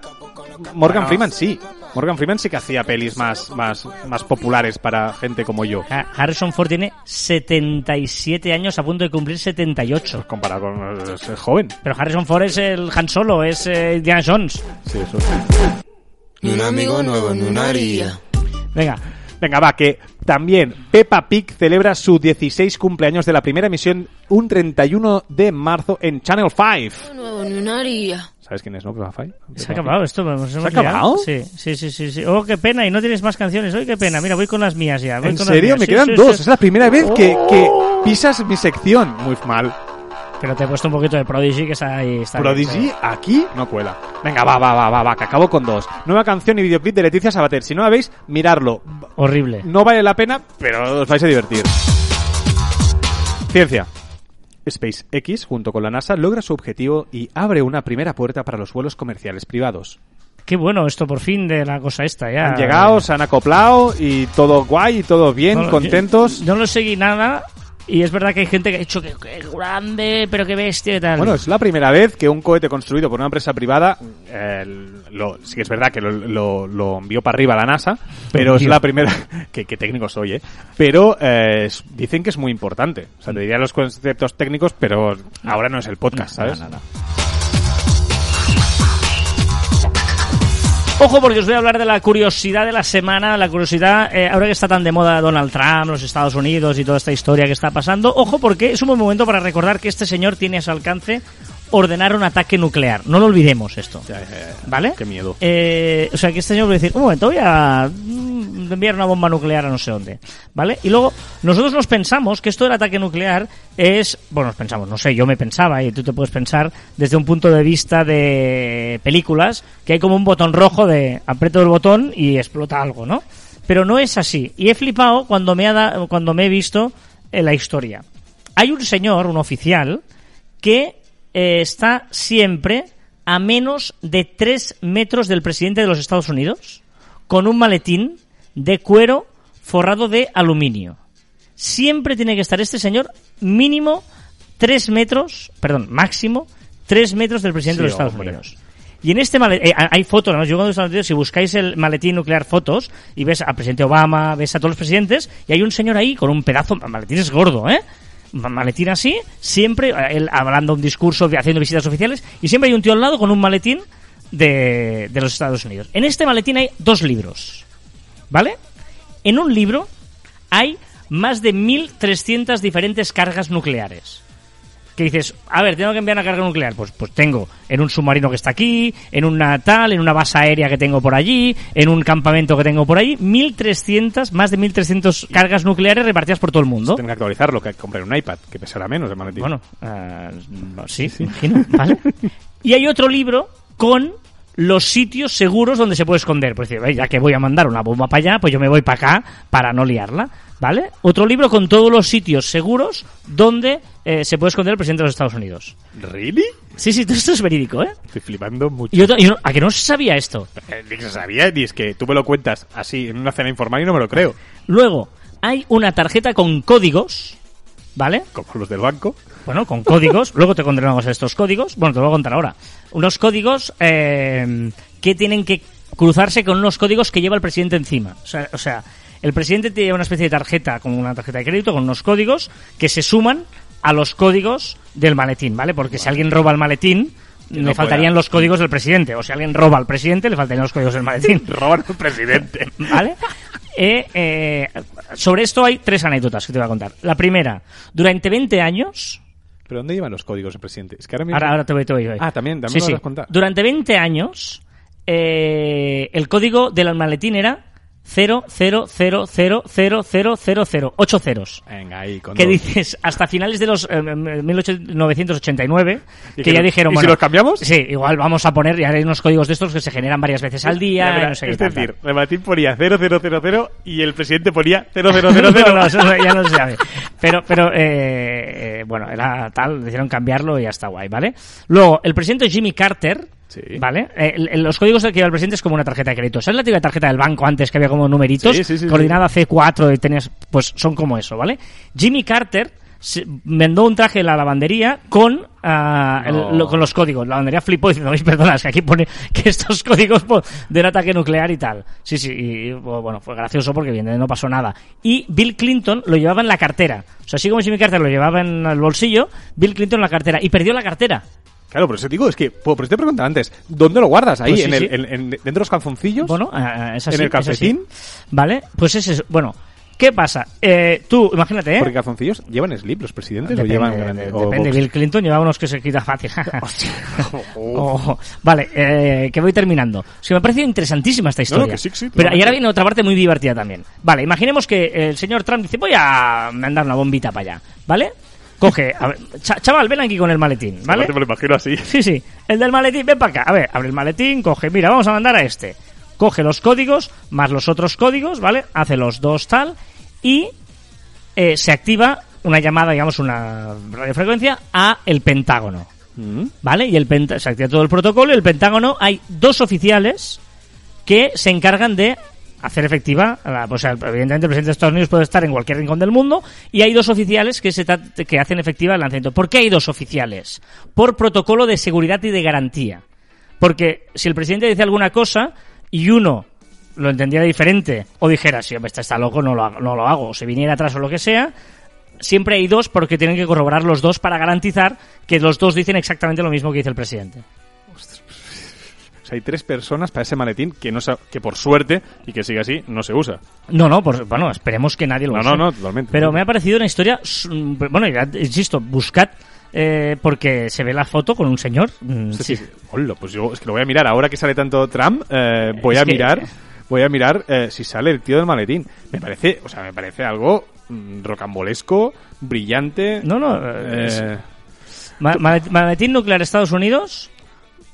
Morgan Freeman sí. Morgan Freeman sí que hacía pelis más, más, más populares para gente como yo. Ha- Harrison Ford tiene 77 años a punto de cumplir 78. Comparado con ser joven. Pero Harrison Ford es el Han Solo, es eh, Indiana Jones. Sí, eso. Ni un amigo nuevo, ni una haría. Venga, Venga, va, que también Peppa Pig celebra su 16 cumpleaños de la primera emisión un 31 de marzo en Channel 5. nuevo ni una haría. ¿Sabes quién es, no? Pig. Se ha acabado esto. nos hemos ha acabado? Sí, sí, sí, sí, sí. Oh, qué pena. Y no tienes más canciones. Hoy qué pena. Mira, voy con las mías ya. Voy ¿En con las serio? mías. Me Sí, quedan sí, dos. Es la primera vez que, que pisas mi sección. Muy mal. Pero te he puesto un poquito de Prodigy que está ahí. Está Prodigy aquí no cuela. Venga, va, va, va, va, va, que acabo con dos. Nueva canción y videoclip de Leticia Sabater. Si no la veis, miradlo. Horrible. No vale la pena, pero os vais a divertir. Ciencia. SpaceX, junto con la NASA, logra su objetivo y abre una primera puerta para los vuelos comerciales privados. Qué bueno esto por fin de la cosa esta ya. Han llegado, se han acoplado y todo guay y todo bien, No, contentos. yo No lo seguí nada. Y es verdad que hay gente que ha dicho que, que grande, pero que bestia y tal. Bueno, es la primera vez que un cohete construido por una empresa privada, eh, lo, sí que es verdad que lo, lo- lo envió para arriba la NASA, pero es la primera, que, que técnico soy, ¿eh? Pero eh, dicen que es muy importante. O sea, te diría los conceptos técnicos, pero ahora no es el podcast, ¿sabes? Ojo porque os voy a hablar de la curiosidad de la semana, la curiosidad, eh, ahora que está tan de moda Donald Trump, los Estados Unidos y toda esta historia que está pasando, ojo porque es un buen momento para recordar que este señor tiene a su alcance ordenar un ataque nuclear. No lo olvidemos esto. Ya, ya, ya. ¿Vale? Qué miedo. Eh, o sea, que este señor puede decir, un momento, voy a mm, enviar una bomba nuclear a no sé dónde. ¿Vale? Y luego, nosotros nos pensamos que esto del ataque nuclear es, bueno, nos pensamos, no sé, yo me pensaba, y tú te puedes pensar desde un punto de vista de películas, que hay como un botón rojo de aprieto el botón y explota algo, ¿no? Pero no es así. Y he flipado cuando me, ha da- cuando me he visto en la historia. Hay un señor, un oficial, que eh, está siempre a menos de 3 metros del presidente de los Estados Unidos, con un maletín de cuero forrado de aluminio. Siempre tiene que estar este señor mínimo 3 metros, perdón, máximo 3 metros del presidente Sí, de los Estados hombre. Unidos. Y en este maletín, hay fotos, además, yo cuando Estados Unidos, si buscáis el maletín nuclear fotos y ves al presidente Obama, ves a todos los presidentes, y hay un señor ahí con un pedazo, maletín es gordo, ¿eh? Ma- Maletín así, siempre, eh, él hablando un discurso, haciendo visitas oficiales, y siempre hay un tío al lado con un maletín de, de los Estados Unidos. En este maletín hay dos libros, ¿vale? En un libro hay más de 1.300 diferentes cargas nucleares que dices, a ver, tengo que enviar una carga nuclear. Pues, pues tengo en un submarino que está aquí, en una tal, en una base aérea que tengo por allí, en un campamento que tengo por allí. 1.300, más de 1.300 cargas nucleares repartidas por todo el mundo. Tengo que actualizarlo, que comprar un iPad, que pesará menos el maletín. Bueno, eh, sí, imagino, ¿vale? Y hay otro libro con los sitios seguros donde se puede esconder. Pues decir, "Ve, ya que voy a mandar una bomba para allá, pues yo me voy para acá para no liarla, ¿vale? Otro libro con todos los sitios seguros donde eh, se puede esconder el presidente de los Estados Unidos. ¿Really? Sí, sí, todo esto es verídico, ¿eh? Estoy flipando mucho. Y otro- y no- ¿A que no se sabía esto? Eh, Ni se sabía, ni es que tú me lo cuentas así en una cena informal y no me lo creo. Luego, hay una tarjeta con códigos, ¿vale? Como los del banco. Bueno, con códigos. Luego te contaremos estos códigos. Bueno, te lo voy a contar ahora. Unos códigos eh, que tienen que cruzarse con unos códigos que lleva el presidente encima. O sea, o sea, el presidente tiene una especie de tarjeta, como una tarjeta de crédito, con unos códigos que se suman a los códigos del maletín, ¿vale? Porque si alguien roba el maletín, le no faltarían pueda. los códigos del presidente. O si alguien roba al presidente, le faltarían los códigos del maletín. Roban al presidente. ¿Vale? Eh, eh, sobre esto hay tres anécdotas que te voy a contar. La primera, durante 20 años, ¿Pero dónde llevan los códigos el presidente? Es que ahora mismo... Ahora, ahora te voy, te voy, te. Ah, también, también Sí, me sí. lo contado. Durante 20 años, eh, el código del maletín era 0000000, ocho ceros. Venga, ahí, con Que dos. dices, hasta finales de los eh, 1989, ¿Y que que ya no- dijeron, y si los cambiamos? Sí, igual vamos a poner, ya unos códigos de estos que se generan varias veces al día, no sé qué es tal, decir, tal. el maletín ponía 0000 y el presidente ponía 0000. no, no, eso ya no se sabe. Pero, pero eh, eh, bueno, era tal, decidieron cambiarlo y ya está guay, ¿vale? Luego, el presidente Jimmy Carter, Sí. ¿vale? Eh, los códigos que lleva el presidente es como una tarjeta de crédito. ¿Sabes la típica tarjeta del banco antes que había como numeritos? Sí, coordinada C4 y tenías, pues son como eso, ¿vale? Jimmy Carter mandó un traje en la lavandería con, el- lo- con los códigos. La lavandería flipó diciendo, "Oye, perdona, es que aquí pone que estos códigos po- de un ataque nuclear y tal. Sí, sí, y bueno, fue gracioso porque bien, no pasó nada. Y Bill Clinton lo llevaba en la cartera. O sea, así como Jimmy Carter lo llevaba en el bolsillo, Bill Clinton en la cartera. Y perdió la cartera. Claro, por eso te digo, es que, por eso te preguntaba antes, ¿dónde lo guardas? ¿Ahí? Pues sí, en el, sí. en- en- ¿Dentro de los calzoncillos? Bueno, es así, ¿En el calcetín? Vale, pues ese es, bueno, ¿Qué pasa? Eh, tú, imagínate, ¿eh? Porque calzoncillos llevan slip los presidentes Depende, o llevan de- grande. de- o depende. box? Bill Clinton llevaba unos que se quita fácil. Oh, vale, eh, que voy terminando. Es que me ha parecido interesantísima esta historia. que sí, Pero y totalmente. ahora viene otra parte muy divertida también. Vale, imaginemos que el señor Trump dice, voy a mandar una bombita para allá, ¿vale? Coge, a ver, cha- chaval, ven aquí con el maletín, ¿vale? Me lo imagino así. Sí, sí. El del maletín, ven para acá. A ver, abre el maletín, coge, mira, vamos a mandar a este. Coge los códigos, más los otros códigos, ¿vale? Hace los dos tal y eh, se activa una llamada, digamos, una radiofrecuencia a el Pentágono. Mm. ¿Vale? Y el penta- se activa todo el protocolo y el Pentágono hay dos oficiales que se encargan de hacer efectiva, o sea, evidentemente el presidente de Estados Unidos puede estar en cualquier rincón del mundo y hay dos oficiales que, se que hacen efectiva el lanzamiento. ¿Por qué hay dos oficiales? Por protocolo de seguridad y de garantía. Porque si el presidente dice alguna cosa y uno lo entendiera diferente o dijera, si hombre, este está loco, no lo, no lo hago, o se viniera atrás o lo que sea, siempre hay dos porque tienen que corroborar los dos para garantizar que los dos dicen exactamente lo mismo que dice el presidente. O sea, hay tres personas para ese maletín que no sa- que por suerte y que sigue así no se usa. No, no, pues, bueno, esperemos que nadie lo No, use. no, no, totalmente. Pero me ha parecido una historia, s- bueno, ya, insisto, buscad eh, porque se ve la foto con un señor. mm, Sí, sí. sí. Hola, pues yo es que lo voy a mirar. Ahora que sale tanto Trump, eh, voy a que- mirar, voy a mirar eh, si sale el tío del maletín. Me parece, o sea, me parece algo mm, rocambolesco, brillante. No, no, eh, es- Ma- ma- Maletín nuclear Estados Unidos,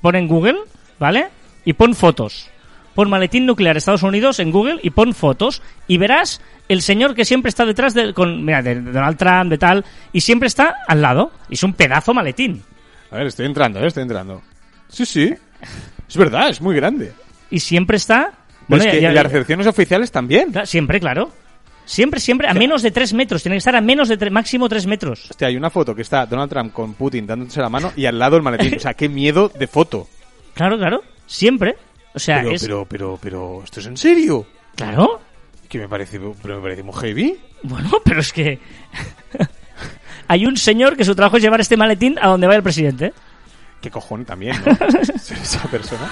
pon en Google, ¿vale? Y pon fotos. Pon maletín nuclear Estados Unidos en Google y pon fotos y verás el señor que siempre está detrás de, con, mira, de Donald Trump, de tal, y siempre está al lado. Y es un pedazo maletín. a ver, estoy entrando, eh, estoy entrando. Sí, sí. Es verdad, es muy grande. Y siempre está... Bueno, es ya- que ya- las recepciones oficiales también. Siempre, claro. Siempre, siempre, a menos de tres metros. Tiene que estar a menos de máximo tres metros. Hostia, hay una foto que está Donald Trump con Putin dándose la mano y al lado el maletín. O sea, qué miedo de foto. Claro, claro. Siempre. O sea, Pero, es... pero, pero, pero, ¿esto es en serio? Claro. Que me parece, pero me parece muy heavy. Bueno, pero es que... Hay un señor que su trabajo es llevar este maletín a donde vaya el presidente. Qué cojón también, ¿no? Esa persona.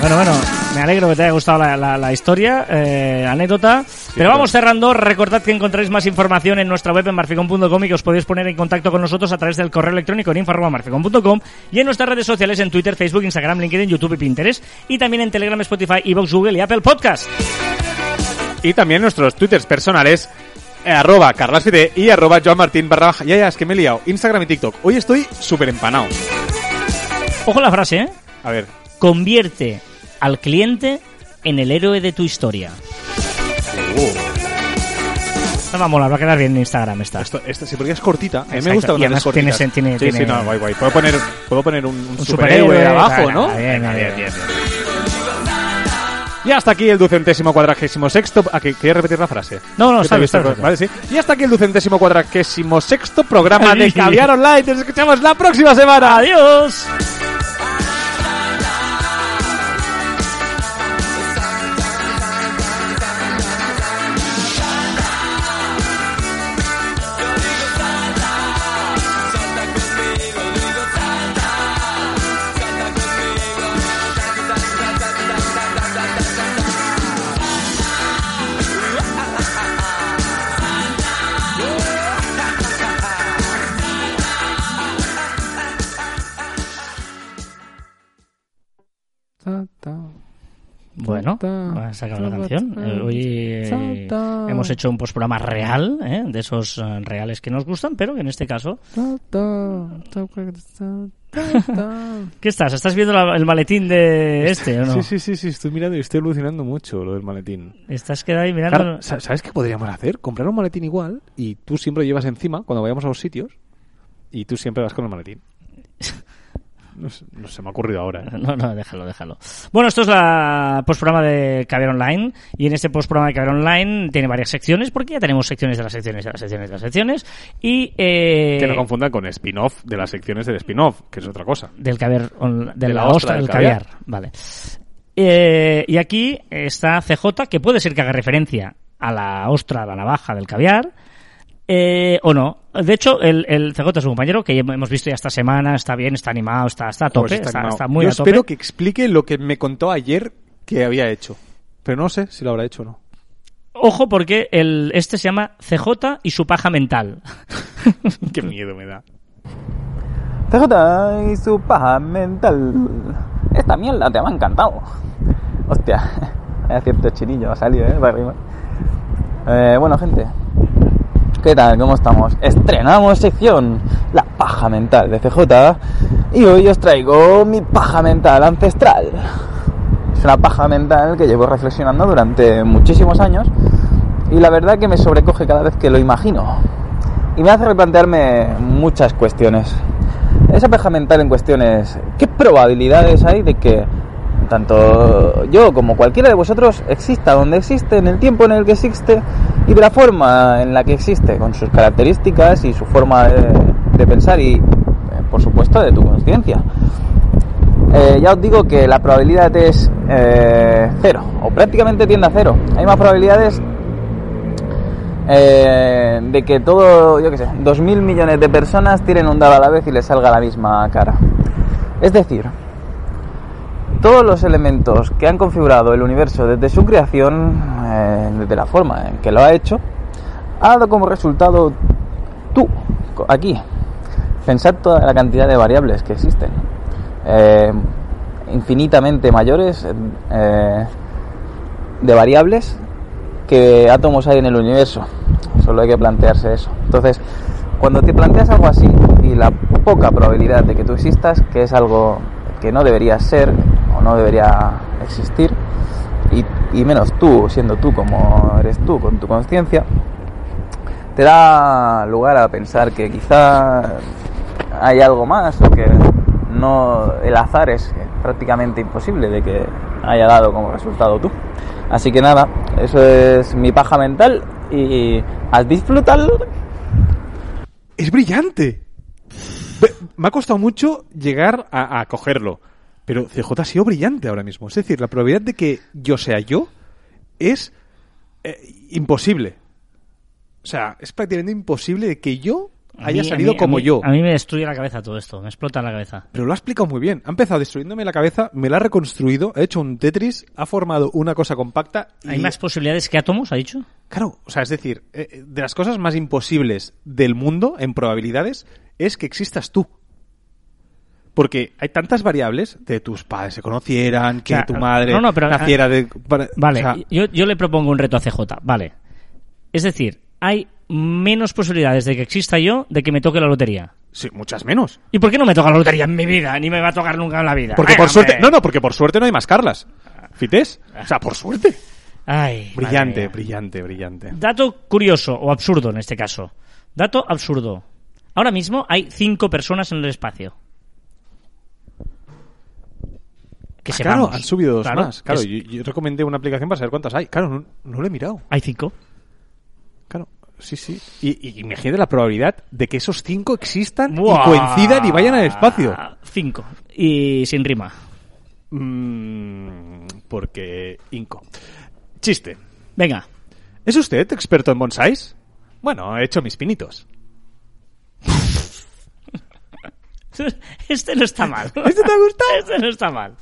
Bueno, bueno, me alegro que te haya gustado la, la- la historia, eh, anécdota. Pero vamos cerrando. Recordad que encontráis más información en nuestra web en marficon.com y que os podéis poner en contacto con nosotros a través del correo electrónico en info.marficon.com y en nuestras redes sociales en Twitter, Facebook, Instagram, LinkedIn, YouTube y Pinterest. Y también en Telegram, Spotify, Evox, Google y Apple Podcast. Y también nuestros twitters personales, eh, arroba carlasfide y arroba joanmartin barra baja. Ya, ya, es que me he liado. Instagram y TikTok. Hoy estoy súper empanado. Ojo la frase, ¿eh? A ver. Convierte al cliente en el héroe de tu historia. No va a molar, va a quedar bien en Instagram esta. Esto, esto sí, porque es cortita. A mí me gusta es cortita. tiene- tiene- sí, sí, tiene- no, guay, guay. Puedo poner, puedo poner un, un Un superhéroe, superhéroe, abajo, claro, ¿no? bien, bien, bien, bien. Y hasta aquí el ducentésimo cuadragésimo sexto... ¿A que ¿Quieres repetir la frase? No, no, Que bien, visto- bien. Vale, sí. Y hasta aquí el ducentésimo cuadragésimo sexto programa de. Caviar Online. Nos escuchamos la próxima semana. ¡Adiós! Bueno, ha sacado la canción. Eh, hoy eh, hemos hecho un postprograma real, ¿eh? de esos eh, reales que nos gustan, pero que en este caso... ¿Qué estás? ¿Estás viendo la- el maletín de este o no? Sí, sí, sí, sí, estoy mirando y estoy alucinando mucho lo del maletín. Estás quedado ahí mirando... Claro, sa- ¿Sabes qué podríamos hacer? Comprar un maletín igual y tú siempre lo llevas encima cuando vayamos a los sitios y tú siempre vas con el maletín. No, se me ha ocurrido ahora. ¿eh? No, no, déjalo, déjalo. Bueno, esto es la postprograma de Caber Online. Y en este postprograma de Caber Online tiene varias secciones, porque ya tenemos secciones de las secciones de las secciones de las secciones. Y. Eh, Que no confundan con spin-off de las secciones del spin-off, que es otra cosa. del caviar, on- de, De la, la ostra del del caviar. caviar. Vale. Eh, y aquí está CJ, que puede ser que haga referencia a la ostra, a la navaja del caviar. Eh, o no. De hecho, el, el CJ es un compañero que hemos visto ya esta semana, está bien, está animado, está, está a tope, Pues está, animado. está muy Yo a tope. espero que explique lo que me contó ayer que había hecho. Pero no sé si lo habrá hecho o no. Ojo porque el, este se llama CJ y su paja mental. Qué miedo me da. CJ y su paja mental. Esta mierda te me ha encantado. Hostia, hay cierto chinillo ha salido, ¿eh? Para arriba. Eh, bueno, gente. ¿Qué tal? ¿Cómo estamos? Estrenamos sección La paja mental de CJ. Y hoy os traigo mi paja mental ancestral. Es una paja mental que llevo reflexionando durante muchísimos años. Y la verdad que me sobrecoge cada vez que lo imagino. Y me hace replantearme muchas cuestiones. Esa paja mental en cuestiones, ¿qué probabilidades hay de que tanto yo como cualquiera de vosotros exista donde existe, en el tiempo en el que existe y de la forma en la que existe, con sus características y su forma de, pensar y, eh, por supuesto, de tu conciencia? Eh, ya os digo que la probabilidad es eh, cero, o prácticamente tiende a cero. Hay más probabilidades eh, de que todo, yo qué sé, 2.000 millones de personas tiren un dado a la vez y les salga la misma cara. Es decir, todos los elementos que han configurado el universo desde su creación, eh, desde la forma en que lo ha hecho, ha dado como resultado tú, aquí. Pensad toda la cantidad de variables que existen. Eh, infinitamente mayores eh, de variables que átomos hay en el universo. Solo hay que plantearse eso. Entonces, cuando te planteas algo así y la poca probabilidad de que tú existas, que es algo que no debería ser o no debería existir, y, y menos tú, siendo tú como eres tú, con tu conciencia, te da lugar a pensar que quizá hay algo más o que no el azar es prácticamente imposible de que haya dado como resultado tú. Así que nada, eso es mi paja mental y a disfrutar. Es brillante. Me ha costado mucho llegar a, a cogerlo. Pero CJ ha sido brillante ahora mismo. Es decir, la probabilidad de que yo sea yo es eh, imposible. O sea, es prácticamente imposible de que yo haya mí- salido mí- a como mí- yo. A mí me destruye la cabeza todo esto, me explota la cabeza. Pero lo ha explicado muy bien. Ha empezado destruyéndome la cabeza, me la ha reconstruido, ha hecho un Tetris, ha formado una cosa compacta. Y, ¿Hay más posibilidades que átomos, ha dicho? Claro, o sea, es decir, eh, de las cosas más imposibles del mundo en probabilidades es que existas tú. Porque hay tantas variables de tus padres se conocieran, que O sea, tu madre no, no, pero- naciera de... para- Vale, o sea, yo, yo le propongo un reto a CJ, vale. Es decir, hay menos posibilidades de que exista yo de que me toque la lotería. sí, muchas menos. ¿Y por qué no me toca la lotería en mi vida? Ni me va a tocar nunca en la vida. Porque Ay, por hombre. suerte... No, no, porque por suerte no hay más Carlas. ¿Fites? O sea, por suerte. Ay, Brillante, brillante, brillante. Dato curioso, o absurdo en este caso. Dato absurdo. Ahora mismo hay cinco personas en el espacio. Que Ah, claro, han subido dos Claro, más. Claro, es- yo, yo recomendé una aplicación para saber cuántas hay. Claro, no, no lo he mirado. Hay cinco. Claro, sí, sí. Y, y imagínate la probabilidad de que esos cinco existan Buah. y coincidan y vayan al espacio. Cinco. Y sin rima. Mm, porque Inco. Chiste. Venga. ¿Es usted experto en bonsáis? Bueno, he hecho mis pinitos. Este no está mal. ¿Este te ha gustado? Este no está mal.